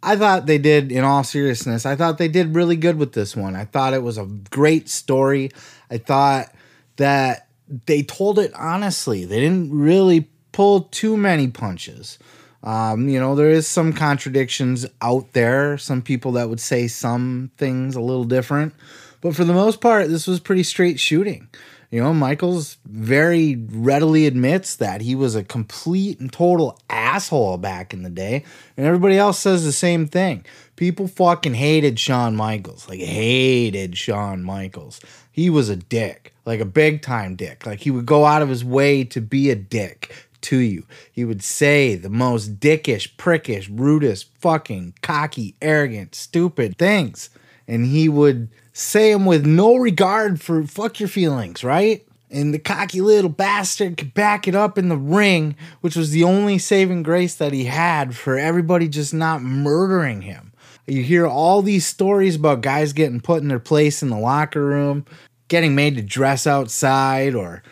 I thought they did, in all seriousness, I thought they did really good with this one. I thought it was a great story. I thought that they told it honestly. They didn't really pull too many punches. Um, you know, there is some contradictions out there. Some people that would say some things a little different. But for the most part, this was pretty straight shooting. You know, Michaels very readily admits that he was a complete and total asshole back in the day, and everybody else says the same thing. People fucking hated Shawn Michaels, like hated Shawn Michaels. He was a dick, like a big time dick. Like he would go out of his way to be a dick to you. He would say the most dickish, prickish, rudest, fucking cocky, arrogant, stupid things. And he would say them with no regard for fuck your feelings, right? And the cocky little bastard could back it up in the ring, which was the only saving grace that he had for everybody just not murdering him. You hear all these stories about guys getting put in their place in the locker room, getting made to dress outside, or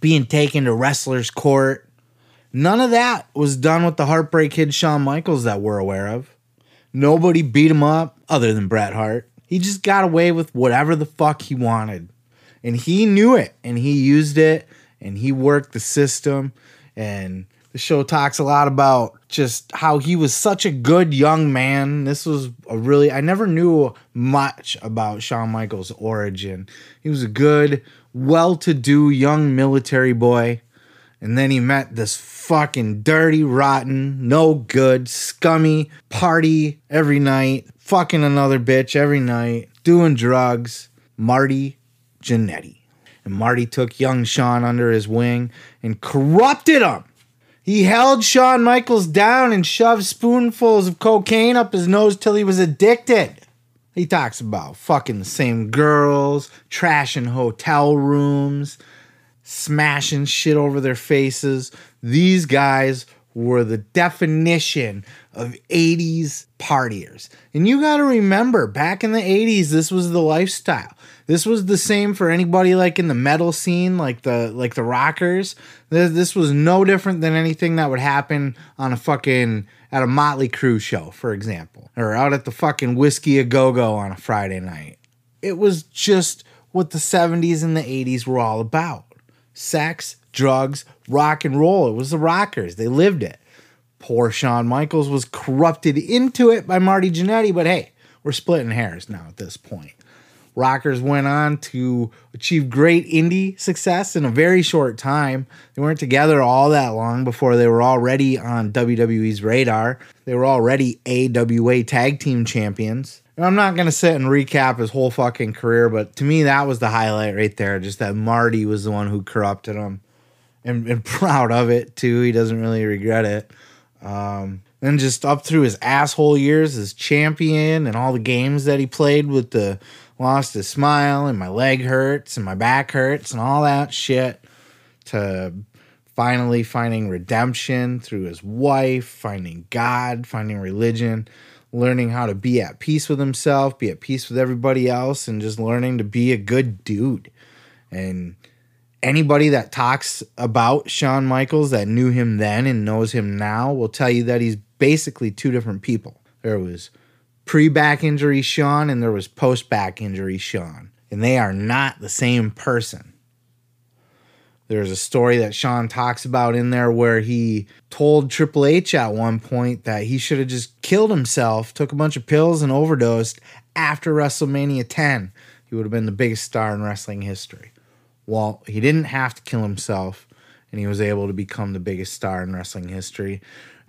being taken to wrestler's court. None of that was done with the Heartbreak Kid Shawn Michaels that we're aware of. Nobody beat him up other than Bret Hart. He just got away with whatever the fuck he wanted. And he knew it and he used it and he worked the system. And the show talks a lot about just how he was such a good young man. This was a really, I never knew much about Shawn Michaels' origin. He was a good, well to do young military boy. And then he met this fucking dirty, rotten, no good, scummy party every night fucking another bitch every night, doing drugs, Marty Jannetty. And Marty took young Shawn under his wing and corrupted him. He held Shawn Michaels down and shoved spoonfuls of cocaine up his nose till he was addicted. He talks about fucking the same girls, trashing hotel rooms, smashing shit over their faces. These guys were the definition of 80s partiers. And you got to remember, back in the 80s, this was the lifestyle. This was the same for anybody like in the metal scene, like the like the rockers. This was no different than anything that would happen on a fucking at a Motley Crue show, for example, or out at the fucking Whisky a Go Go on a Friday night. It was just what the 70s and the 80s were all about. Sex, drugs, rock and roll. It was the rockers. They lived it. Poor Shawn Michaels was corrupted into it by Marty Jannetty, but hey, we're splitting hairs now at this point. Rockers went on to achieve great indie success in a very short time. They weren't together all that long before they were already on WWE's radar. They were already AWA tag team champions. And I'm not going to sit and recap his whole fucking career, but to me, that was the highlight right there. Just that Marty was the one who corrupted him and, and proud of it too. He doesn't really regret it. Um, then just up through his asshole years as champion and all the games that he played with the lost his smile and my leg hurts and my back hurts and all that shit to finally finding redemption through his wife, finding God, finding religion, learning how to be at peace with himself, be at peace with everybody else, and just learning to be a good dude. And anybody that talks about Shawn Michaels that knew him then and knows him now will tell you that he's basically two different people. There was pre back injury Shawn and there was post back injury Shawn, and they are not the same person. There's a story that Shawn talks about in there where he told Triple H at one point that he should have just killed himself, took a bunch of pills, and overdosed after WrestleMania 10 he would have been the biggest star in wrestling history. Well, he didn't have to kill himself, and he was able to become the biggest star in wrestling history.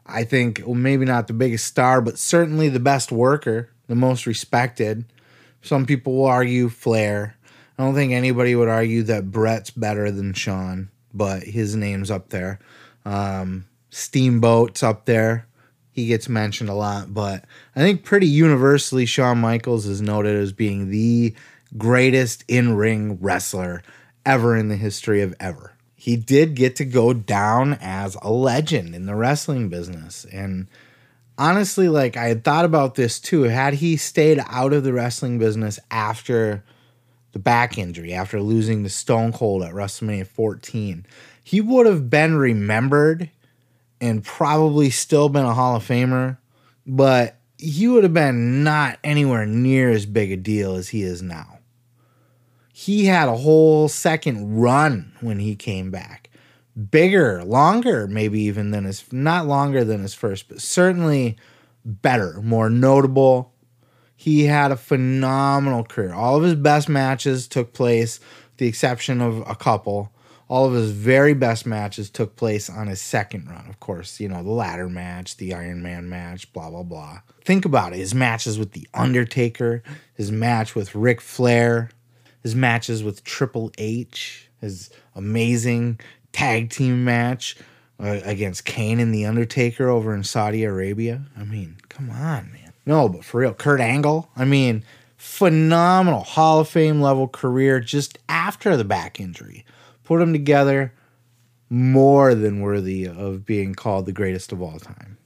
I think, well, maybe not the biggest star, but certainly the best worker, the most respected. Some people will argue Flair. I don't think anybody would argue that Bret's better than Shawn, but his name's up there. Um, Steamboat's up there. He gets mentioned a lot, but I think pretty universally, Shawn Michaels is noted as being the greatest in ring wrestler ever in the history of ever. He did get to go down as a legend in the wrestling business. And honestly, like I had thought about this too. Had he stayed out of the wrestling business after the back injury, after losing to Stone Cold at WrestleMania 14, he would have been remembered and probably still been a Hall of Famer, but he would have been not anywhere near as big a deal as he is now. He had a whole second run when he came back. Bigger, longer, maybe even than his, not longer than his first, but certainly better, more notable. He had a phenomenal career. All of his best matches took place, the exception of a couple all of his very best matches took place on his second run. Of course, you know, the ladder match, the Iron Man match, blah, blah, blah. Think about it his matches with The Undertaker, his match with Ric Flair, his matches with Triple H, his amazing tag team match uh, against Kane and The Undertaker over in Saudi Arabia. I mean, come on, man. No, but for real, Kurt Angle, I mean, phenomenal Hall of Fame level career just after the back injury put them together, more than worthy of being called the greatest of all time.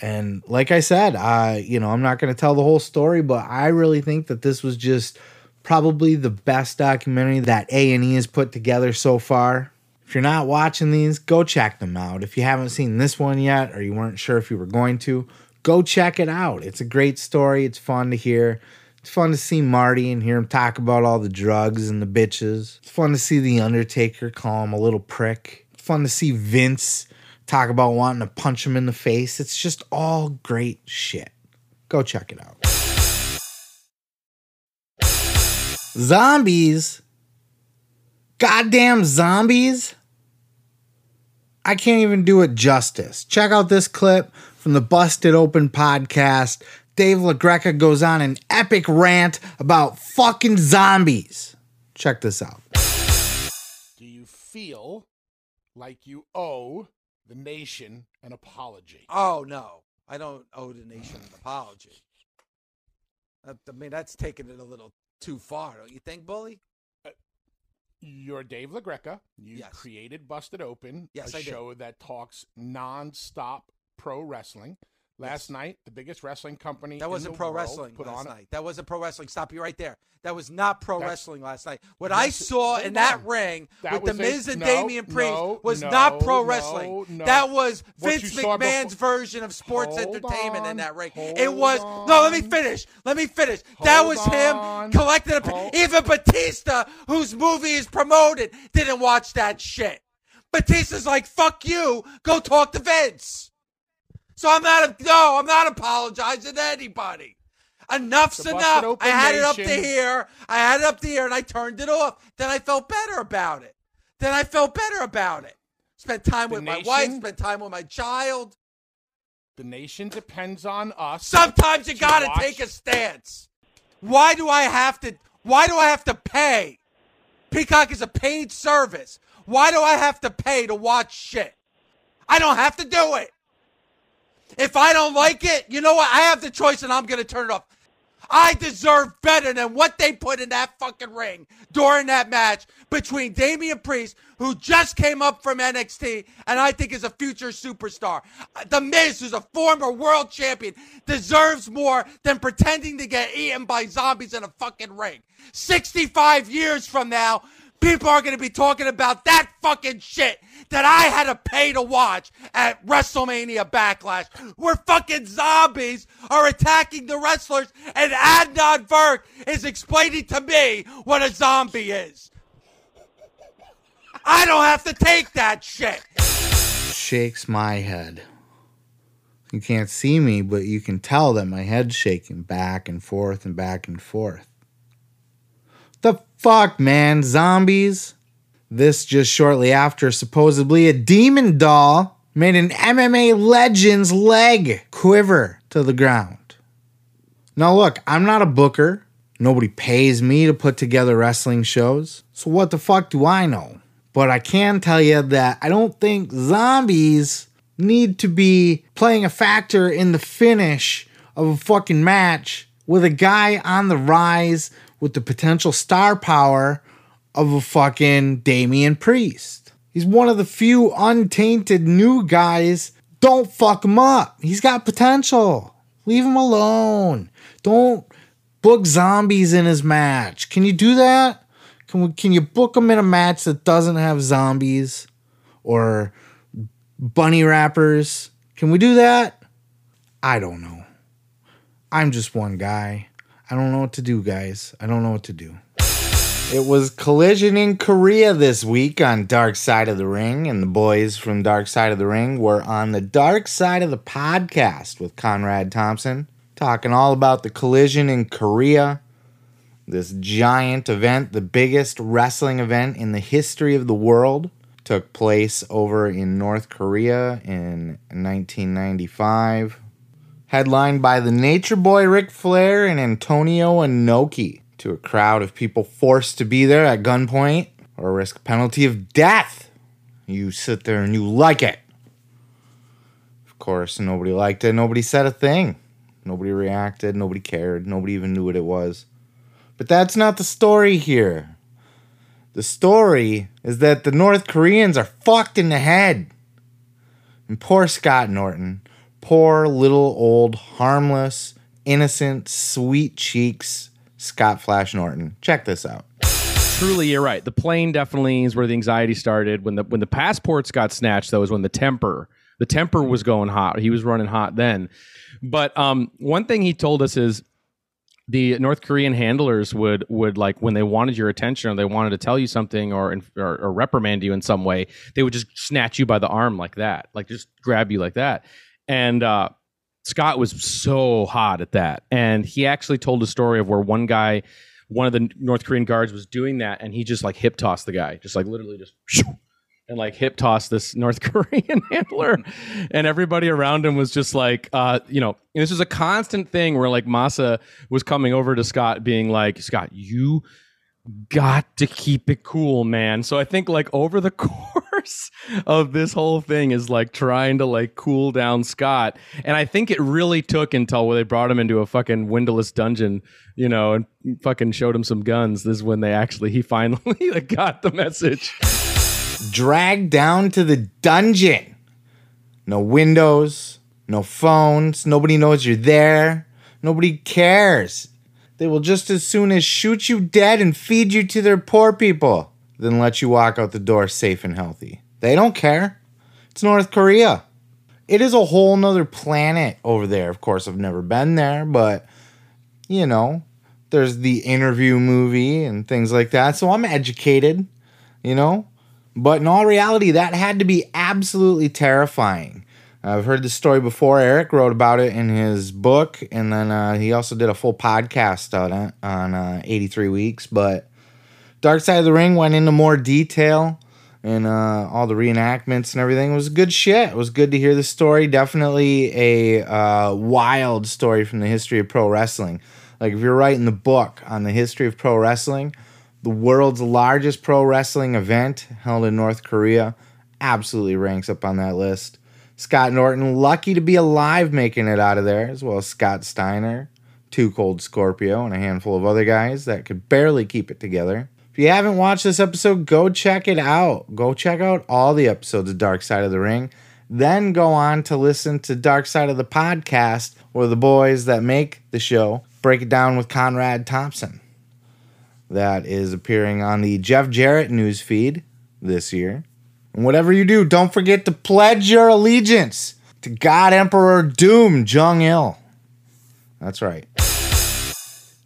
And like I said, I you know I'm not going to tell the whole story, but I really think that this was just probably the best documentary that A and E has put together so far. If you're not watching these, go check them out. If you haven't seen this one yet, or you weren't sure if you were going to, go check it out. It's a great story. It's fun to hear. It's fun to see Marty and hear him talk about all the drugs and the bitches. It's fun to see The Undertaker call him a little prick. It's fun to see Vince talk about wanting to punch him in the face. It's just all great shit. Go check it out. Zombies. Goddamn zombies. I can't even do it justice. Check out this clip from the Busted Open podcast. Dave LaGreca goes on an epic rant about fucking zombies. Check this out. Do you feel like you owe the nation an apology? Oh, no. I don't owe the nation an apology. I mean, that's taking it a little too far, don't you think, Bully? Uh, you're Dave LaGreca. You yes. created Busted Open, yes, a I show did. that talks nonstop pro wrestling. Last yes. night, the biggest wrestling company that wasn't pro wrestling put last on night. That wasn't pro wrestling. Stop you right there. That was not pro That's, wrestling last night. What I saw in that ring with the Miz a, and no, Damian Priest no, was no, not pro wrestling. That was Vince McMahon's before, version of sports entertainment on, in that ring. It was on, no. Let me finish. Let me finish. that was him collecting. A, even Batista, whose movie is promoted, didn't watch that shit. Batista's like, "Fuck you. Go talk to Vince." So I'm not, no, I'm not apologizing to anybody. Enough's enough. I had nation. it up to here. I had it up to here and I turned it off. Then I felt better about it. Then I felt better about it. Spent time the with nation, my wife, spent time with my child. The nation depends on us. Sometimes you got to take a stance. Why do I have to why do I have to pay? Peacock is a paid service. Why do I have to pay to watch shit? I don't have to do it. If I don't like it, you know what? I have the choice and I'm going to turn it off. I deserve better than what they put in that fucking ring during that match between Damian Priest, who just came up from NXT and I think is a future superstar. The Miz, who's a former world champion, deserves more than pretending to get eaten by zombies in a fucking ring. 65 years from now, people are going to be talking about that fucking shit that I had to pay to watch at WrestleMania Backlash, where fucking zombies are attacking the wrestlers, and Adnan Virk is explaining to me what a zombie is. I don't have to take that shit. Shakes my head. You can't see me, but you can tell that my head's shaking back and forth and back and forth The fuck, man? Zombies? This just shortly after supposedly a demon doll made an MMA legend's leg quiver to the ground. Now, look, I'm not a booker. Nobody pays me to put together wrestling shows. So, what the fuck do I know? But I can tell you that I don't think zombies need to be playing a factor in the finish of a fucking match with a guy on the rise with the potential star power of a fucking Damian Priest. He's one of the few untainted new guys. Don't fuck him up. He's got potential. Leave him alone. Don't book zombies in his match. Can you do that? Can we, can you book him in a match that doesn't have zombies or bunny wrappers? Can we do that? I don't know. I'm just one guy. I don't know what to do, guys. I don't know what to do. It was Collision in Korea this week on Dark Side of the Ring, and the boys from Dark Side of the Ring were on the Dark Side of the Podcast with Conrad Thompson, talking all about the Collision in Korea, this giant event, the biggest wrestling event in the history of the world. Took place over in North Korea in 1995 headlined by the Nature Boy Ric Flair and Antonio Inoki, to a crowd of people forced to be there at gunpoint or risk penalty of death. You sit there and you like it. Of course, nobody liked it. Nobody said a thing. Nobody reacted. Nobody cared. Nobody even knew what it was. But that's not the story here. The story is that the North Koreans are fucked in the head. And poor Scott Norton poor little old harmless, innocent, sweet cheeks Scott Flash Norton. Check this out. Truly, you're right. The plane definitely is where the anxiety started. When the when the passports got snatched, though, was when the temper the temper was going hot. He was running hot then. But um, one thing he told us is the North Korean handlers would would like when they wanted your attention or they wanted to tell you something or, or, or reprimand you in some way, they would just snatch you by the arm like that, like just grab you like that. And uh, Scott was so hot at that. And he actually told a story of where one guy, one of the North Korean guards was doing that and he just like hip tossed the guy, just like literally just and like hip tossed this North Korean handler. And everybody around him was just like, uh, you know, this was a constant thing where like Masa was coming over to Scott being like, Scott, you got to keep it cool, man. So I think like over the course of this whole thing is like trying to like cool down Scott. And I think it really took until where they brought him into a fucking windowless dungeon, you know, and fucking showed him some guns. This is when they actually he finally like, got the message. Dragged down to the dungeon. No windows, no phones, nobody knows you're there. Nobody cares. They will just as soon as shoot you dead and feed you to their poor people than let you walk out the door safe and healthy. They don't care. It's North Korea. It is a whole nother planet over there. Of course, I've never been there, but you know, there's the interview movie and things like that. So I'm educated, you know. But in all reality, that had to be absolutely terrifying. I've heard the story before. Eric wrote about it in his book, and then uh, he also did a full podcast on it on uh, 83 Weeks. But Dark Side of the Ring went into more detail and uh, all the reenactments and everything. It was good shit. It was good to hear the story. Definitely a uh, wild story from the history of pro wrestling. Like, if you're writing the book on the history of pro wrestling, the world's largest pro wrestling event held in North Korea absolutely ranks up on that list. Scott Norton, lucky to be alive making it out of there, as well as Scott Steiner, Two Cold Scorpio, and a handful of other guys that could barely keep it together. If you haven't watched this episode, go check it out. Go check out all the episodes of Dark Side of the Ring. Then go on to listen to Dark Side of the Podcast, where the boys that make the show break it down with Conrad Thompson. That is appearing on the Jeff Jarrett news feed this year. And whatever you do, don't forget to pledge your allegiance to God Emperor Doom Jong Il. That's right.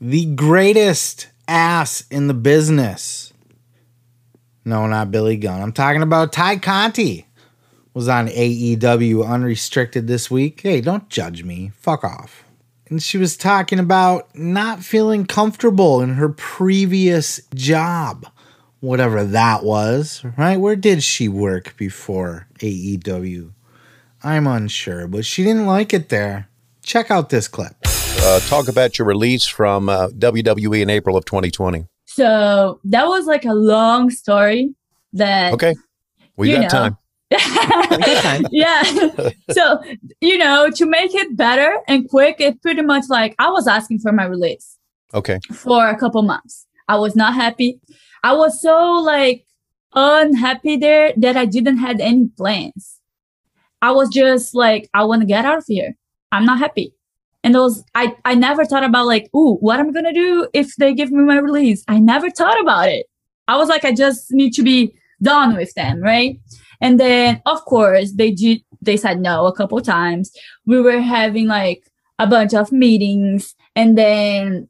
The greatest ass in the business. No, not Billy Gunn. I'm talking about Tay Conti. Was on AEW Unrestricted this week. Hey, don't judge me. Fuck off. and she was talking about not feeling comfortable in her previous job, whatever that was, right? Where did she work before AEW? I'm unsure, but she didn't like it there. Check out this clip. Uh, talk about your release from uh, WWE in April of 2020. So that was like a long story that. Okay. We got know, time. yeah. so, you know, to make it better and quick, it pretty much like I was asking for my release. Okay. For a couple months. I was not happy. I was so like unhappy there that I didn't had any plans. I was just like, I want to get out of here. I'm not happy. And those I, I never thought about like, ooh, what am I gonna do if they give me my release? I never thought about it. I was like, I just need to be done with them, right? And then, of course, they did, they said no a couple times. We were having like a bunch of meetings and then,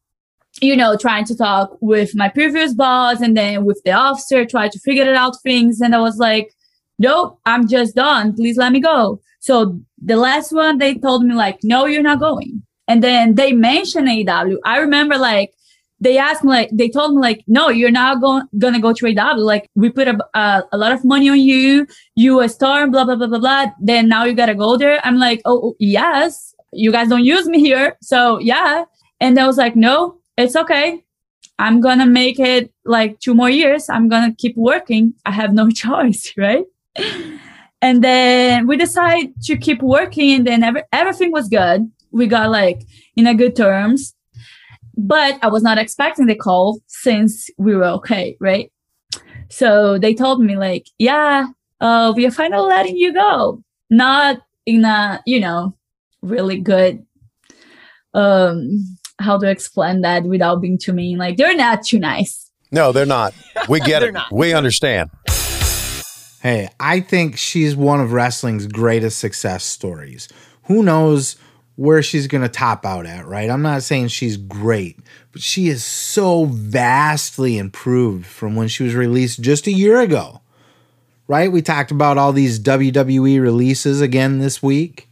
you know, trying to talk with my previous boss and then with the officer, try to figure it out things. And I was like, nope, I'm just done. Please let me go. So the last one, they told me like, no, you're not going. And then they mentioned AEW. I remember like they asked me like they told me like no you're not going gonna go to AW like we put a, a, a lot of money on you. You a star blah blah blah blah blah. Then now you gotta go there. I'm like oh, oh yes. You guys don't use me here. So yeah. And I was like no it's okay. I'm gonna make it like two more years. I'm gonna keep working. I have no choice right and then we decided to keep working and then every, everything was good we got like in a good terms but I was not expecting the call since we were okay, right? So they told me like, yeah, uh, we are finally letting you go. Not in a, you know, really good um how to explain that without being too mean. Like they're not too nice. No, they're not. We get it. Not. We understand. Hey, I think she's one of wrestling's greatest success stories. Who knows where she's going to top out at, right? I'm not saying she's great, but she is so vastly improved from when she was released just a year ago, right? We talked about all these WWE releases again this week.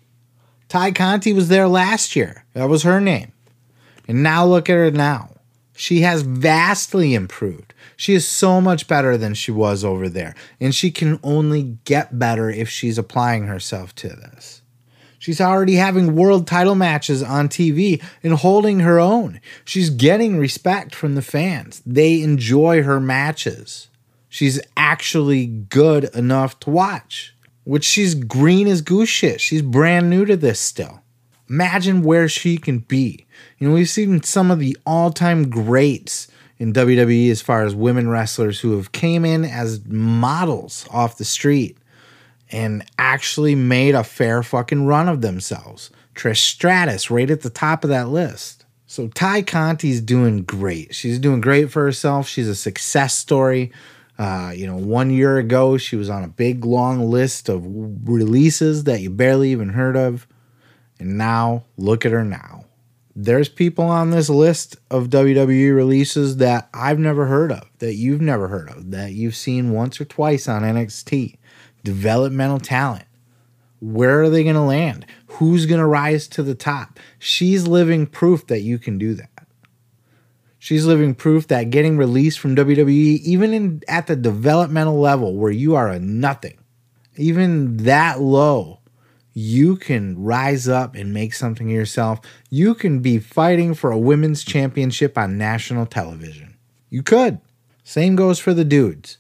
Tay Conti was there last year. That was her name. And now look at her now. She has vastly improved. She is so much better than she was over there. And she can only get better if she's applying herself to this. She's already having world title matches on TV and holding her own. She's getting respect from the fans. They enjoy her matches. She's actually good enough to watch, which she's green as goose shit. She's brand new to this still. Imagine where she can be. You know, we've seen some of the all time greats in WWE as far as women wrestlers who have came in as models off the street and actually made a fair fucking run of themselves. Trish Stratus right at the top of that list. So Tay Conti's doing great. She's doing great for herself. She's a success story. Uh, you know, one year ago, she was on a big long list of releases that you barely even heard of. And now, look at her now. There's people on this list of WWE releases that I've never heard of, that you've never heard of, that you've seen once or twice on NXT developmental talent. Where are they going to land? Who's going to rise to the top? She's living proof that you can do that. She's living proof that getting released from WWE, even in, at the developmental level where you are a nothing, even that low, you can rise up and make something of yourself. You can be fighting for a women's championship on national television. You could. Same goes for the dudes.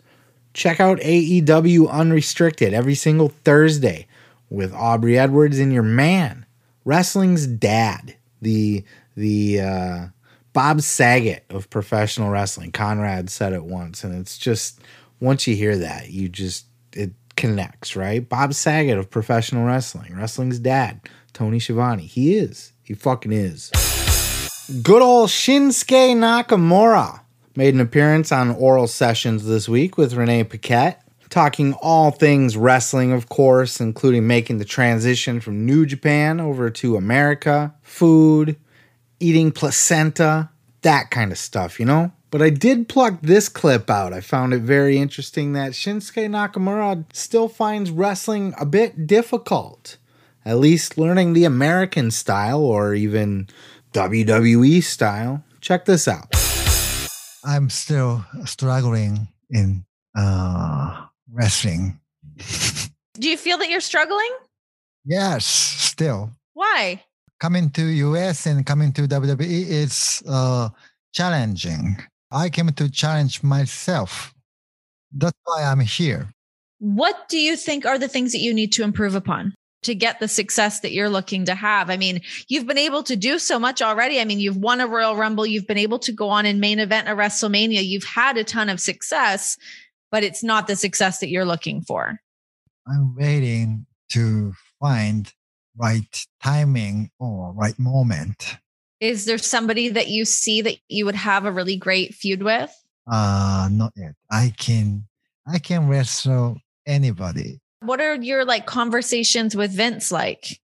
Check out AEW Unrestricted every single Thursday with Aubrey Edwards and your man, wrestling's dad, the the uh, Bob Saget of professional wrestling. Conrad said it once, and it's just once you hear that, you just it connects, right? Bob Saget of professional wrestling, wrestling's dad, Tony Schiavone. He is. He fucking is. Good old Shinsuke Nakamura made an appearance on Oral Sessions this week with Renee Paquette, talking all things wrestling, of course, including making the transition from New Japan over to America, food, eating placenta, that kind of stuff, you know? But I did pluck this clip out. I found it very interesting that Shinsuke Nakamura still finds wrestling a bit difficult. At least learning the American style or even WWE style. Check this out. I'm still struggling in uh, wrestling. Do you feel that you're struggling? Yes, still. Why? Coming to US and coming to WWE is uh, challenging. I came to challenge myself. That's why I'm here. What do you think are the things that you need to improve upon to get the success that you're looking to have? I mean, you've been able to do so much already. I mean, you've won a Royal Rumble, you've been able to go on and main event a WrestleMania, you've had a ton of success, but it's not the success that you're looking for. I'm waiting to find right timing or right moment. Is there somebody that you see that you would have a really great feud with? Uh not yet. I can I can wrestle anybody. What are your like conversations with Vince like?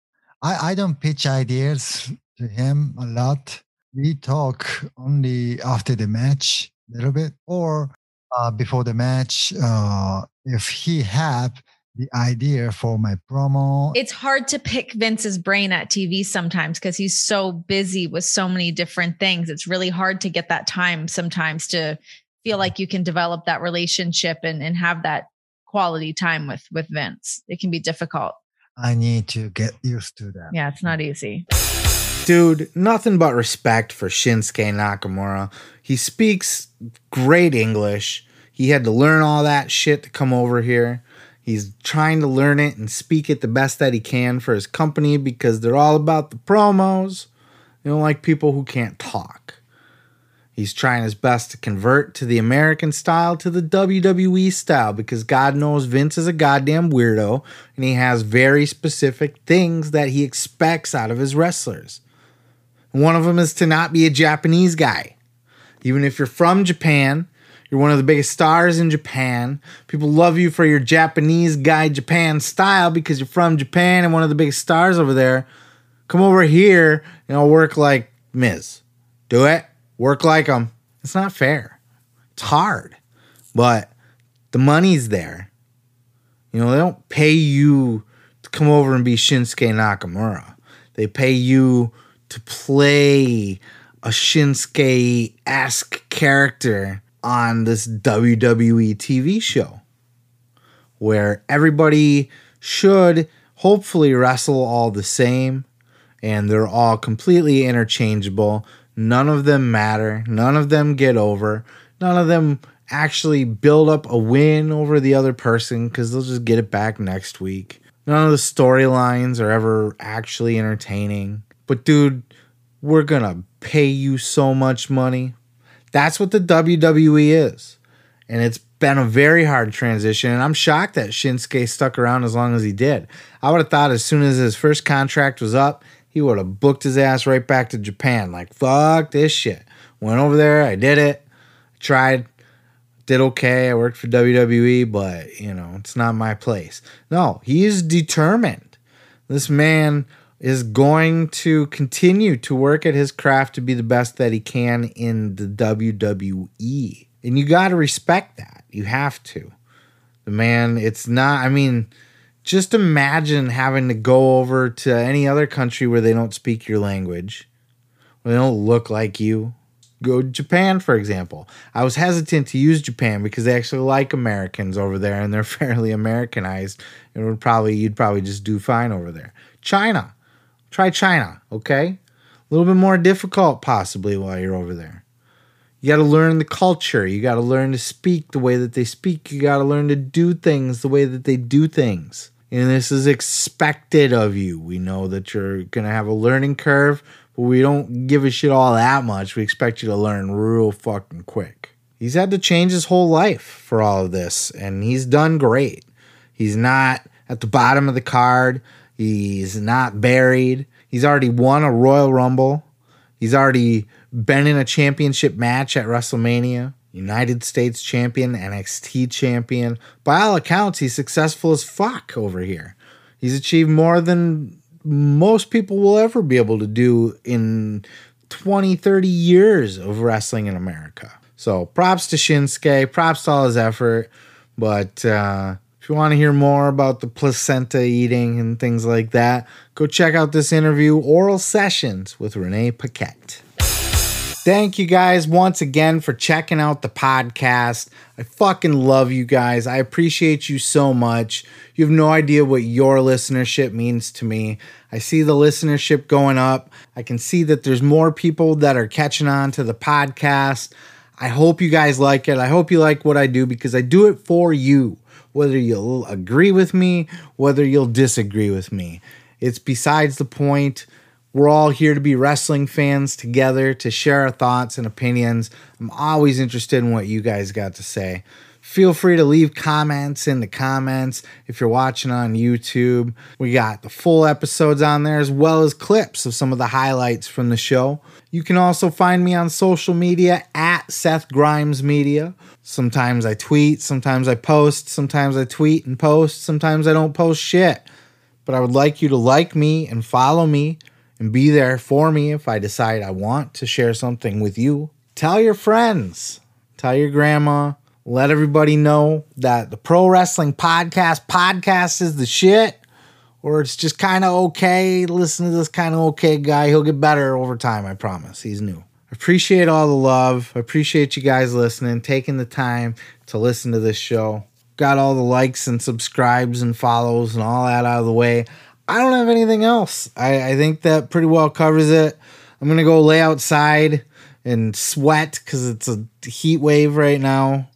I, I don't pitch ideas to him a lot. We talk only after the match a little bit or uh, before the match. Uh, if he have the idea for my promo. It's hard to pick Vince's brain at TV sometimes because he's so busy with so many different things. It's really hard to get that time sometimes to feel like you can develop that relationship and, and have that quality time with with Vince. It can be difficult. I need to get used to that. Yeah, it's not easy. Dude, nothing but respect for Shinsuke Nakamura. He speaks great English. He had to learn all that shit to come over here. He's trying to learn it and speak it the best that he can for his company because they're all about the promos. They don't like people who can't talk. He's trying his best to convert to the American style to the WWE style because God knows Vince is a goddamn weirdo and he has very specific things that he expects out of his wrestlers. One of them is to not be a Japanese guy. Even if you're from Japan, you're one of the biggest stars in Japan. People love you for your Japanese guy Japan style because you're from Japan and one of the biggest stars over there. Come over here and I'll work like Miz. Do it. Work like him. It's not fair. It's hard. But the money's there. You know, they don't pay you to come over and be Shinsuke Nakamura. They pay you to play a Shinsuke esque character on this WWE TV show where everybody should hopefully wrestle all the same and they're all completely interchangeable. None of them matter. None of them get over. None of them actually build up a win over the other person because they'll just get it back next week. None of the storylines are ever actually entertaining. But, dude, we're to pay you so much money. That's what the WWE is. And it's been a very hard transition. And I'm shocked that Shinsuke stuck around as long as he did. I would have thought as soon as his first contract was up, he would have booked his ass right back to Japan. Like, fuck this shit. Went over there, I did it, tried, did okay. I worked for WWE, but, you know, it's not my place. No, he is determined. This man is going to continue to work at his craft to be the best that he can in the WWE. And you got to respect that. You have to. The man, it's not, I mean, just imagine having to go over to any other country where they don't speak your language, where they don't look like you. Go to Japan, for example. I was hesitant to use Japan because they actually like Americans over there and they're fairly Americanized. It would probably you'd probably just do fine over there. China. Try China, okay? A little bit more difficult possibly while you're over there. You got to learn the culture. You got to learn to speak the way that they speak. You got to learn to do things the way that they do things. And this is expected of you. We know that you're going to have a learning curve, but we don't give a shit all that much. We expect you to learn real fucking quick. He's had to change his whole life for all of this, and he's done great. He's not at the bottom of the card. He's not buried. He's already won a Royal Rumble. He's already been in a championship match at WrestleMania. United States champion, NXT champion. By all accounts, he's successful as fuck over here. He's achieved more than most people will ever be able to do in 20, 30 years of wrestling in America. So props to Shinsuke, props to all his effort. But uh, if you want to hear more about the placenta eating and things like that, go check out this interview, Oral Sessions with Renee Paquette. Thank you guys once again for checking out the podcast. I fucking love you guys. I appreciate you so much. You have no idea what your listenership means to me. I see the listenership going up. I can see that there's more people that are catching on to the podcast. I hope you guys like it. I hope you like what I do because I do it for you. Whether you'll agree with me, whether you'll disagree with me, it's besides the point. We're all here to be wrestling fans together to share our thoughts and opinions. I'm always interested in what you guys got to say. Feel free to leave comments in the comments if you're watching on YouTube. We got the full episodes on there as well as clips of some of the highlights from the show. You can also find me on social media at Seth Grimes Media. Sometimes I tweet, sometimes I post, sometimes I tweet and post, sometimes I don't post shit. But I would like you to like me and follow me and be there for me if I decide I want to share something with you. Tell your friends, tell your grandma, let everybody know that the Pro Wrestling Podcast podcast is the shit, or it's just kind of okay. Listen to this kind of okay guy. He'll get better over time, I promise. He's new. Appreciate all the love. Appreciate you guys listening, taking the time to listen to this show. Got all the likes and subscribes and follows and all that out of the way. I don't have anything else. I, I think that pretty well covers it. I'm gonna go lay outside and sweat because it's a heat wave right now,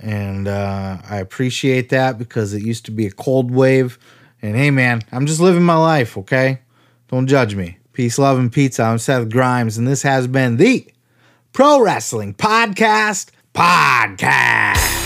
and uh, I appreciate that because it used to be a cold wave. And hey, man, I'm just living my life. Okay, don't judge me. Peace, love, and pizza. I'm Seth Grimes, and this has been the Pro Wrestling Podcast Podcast.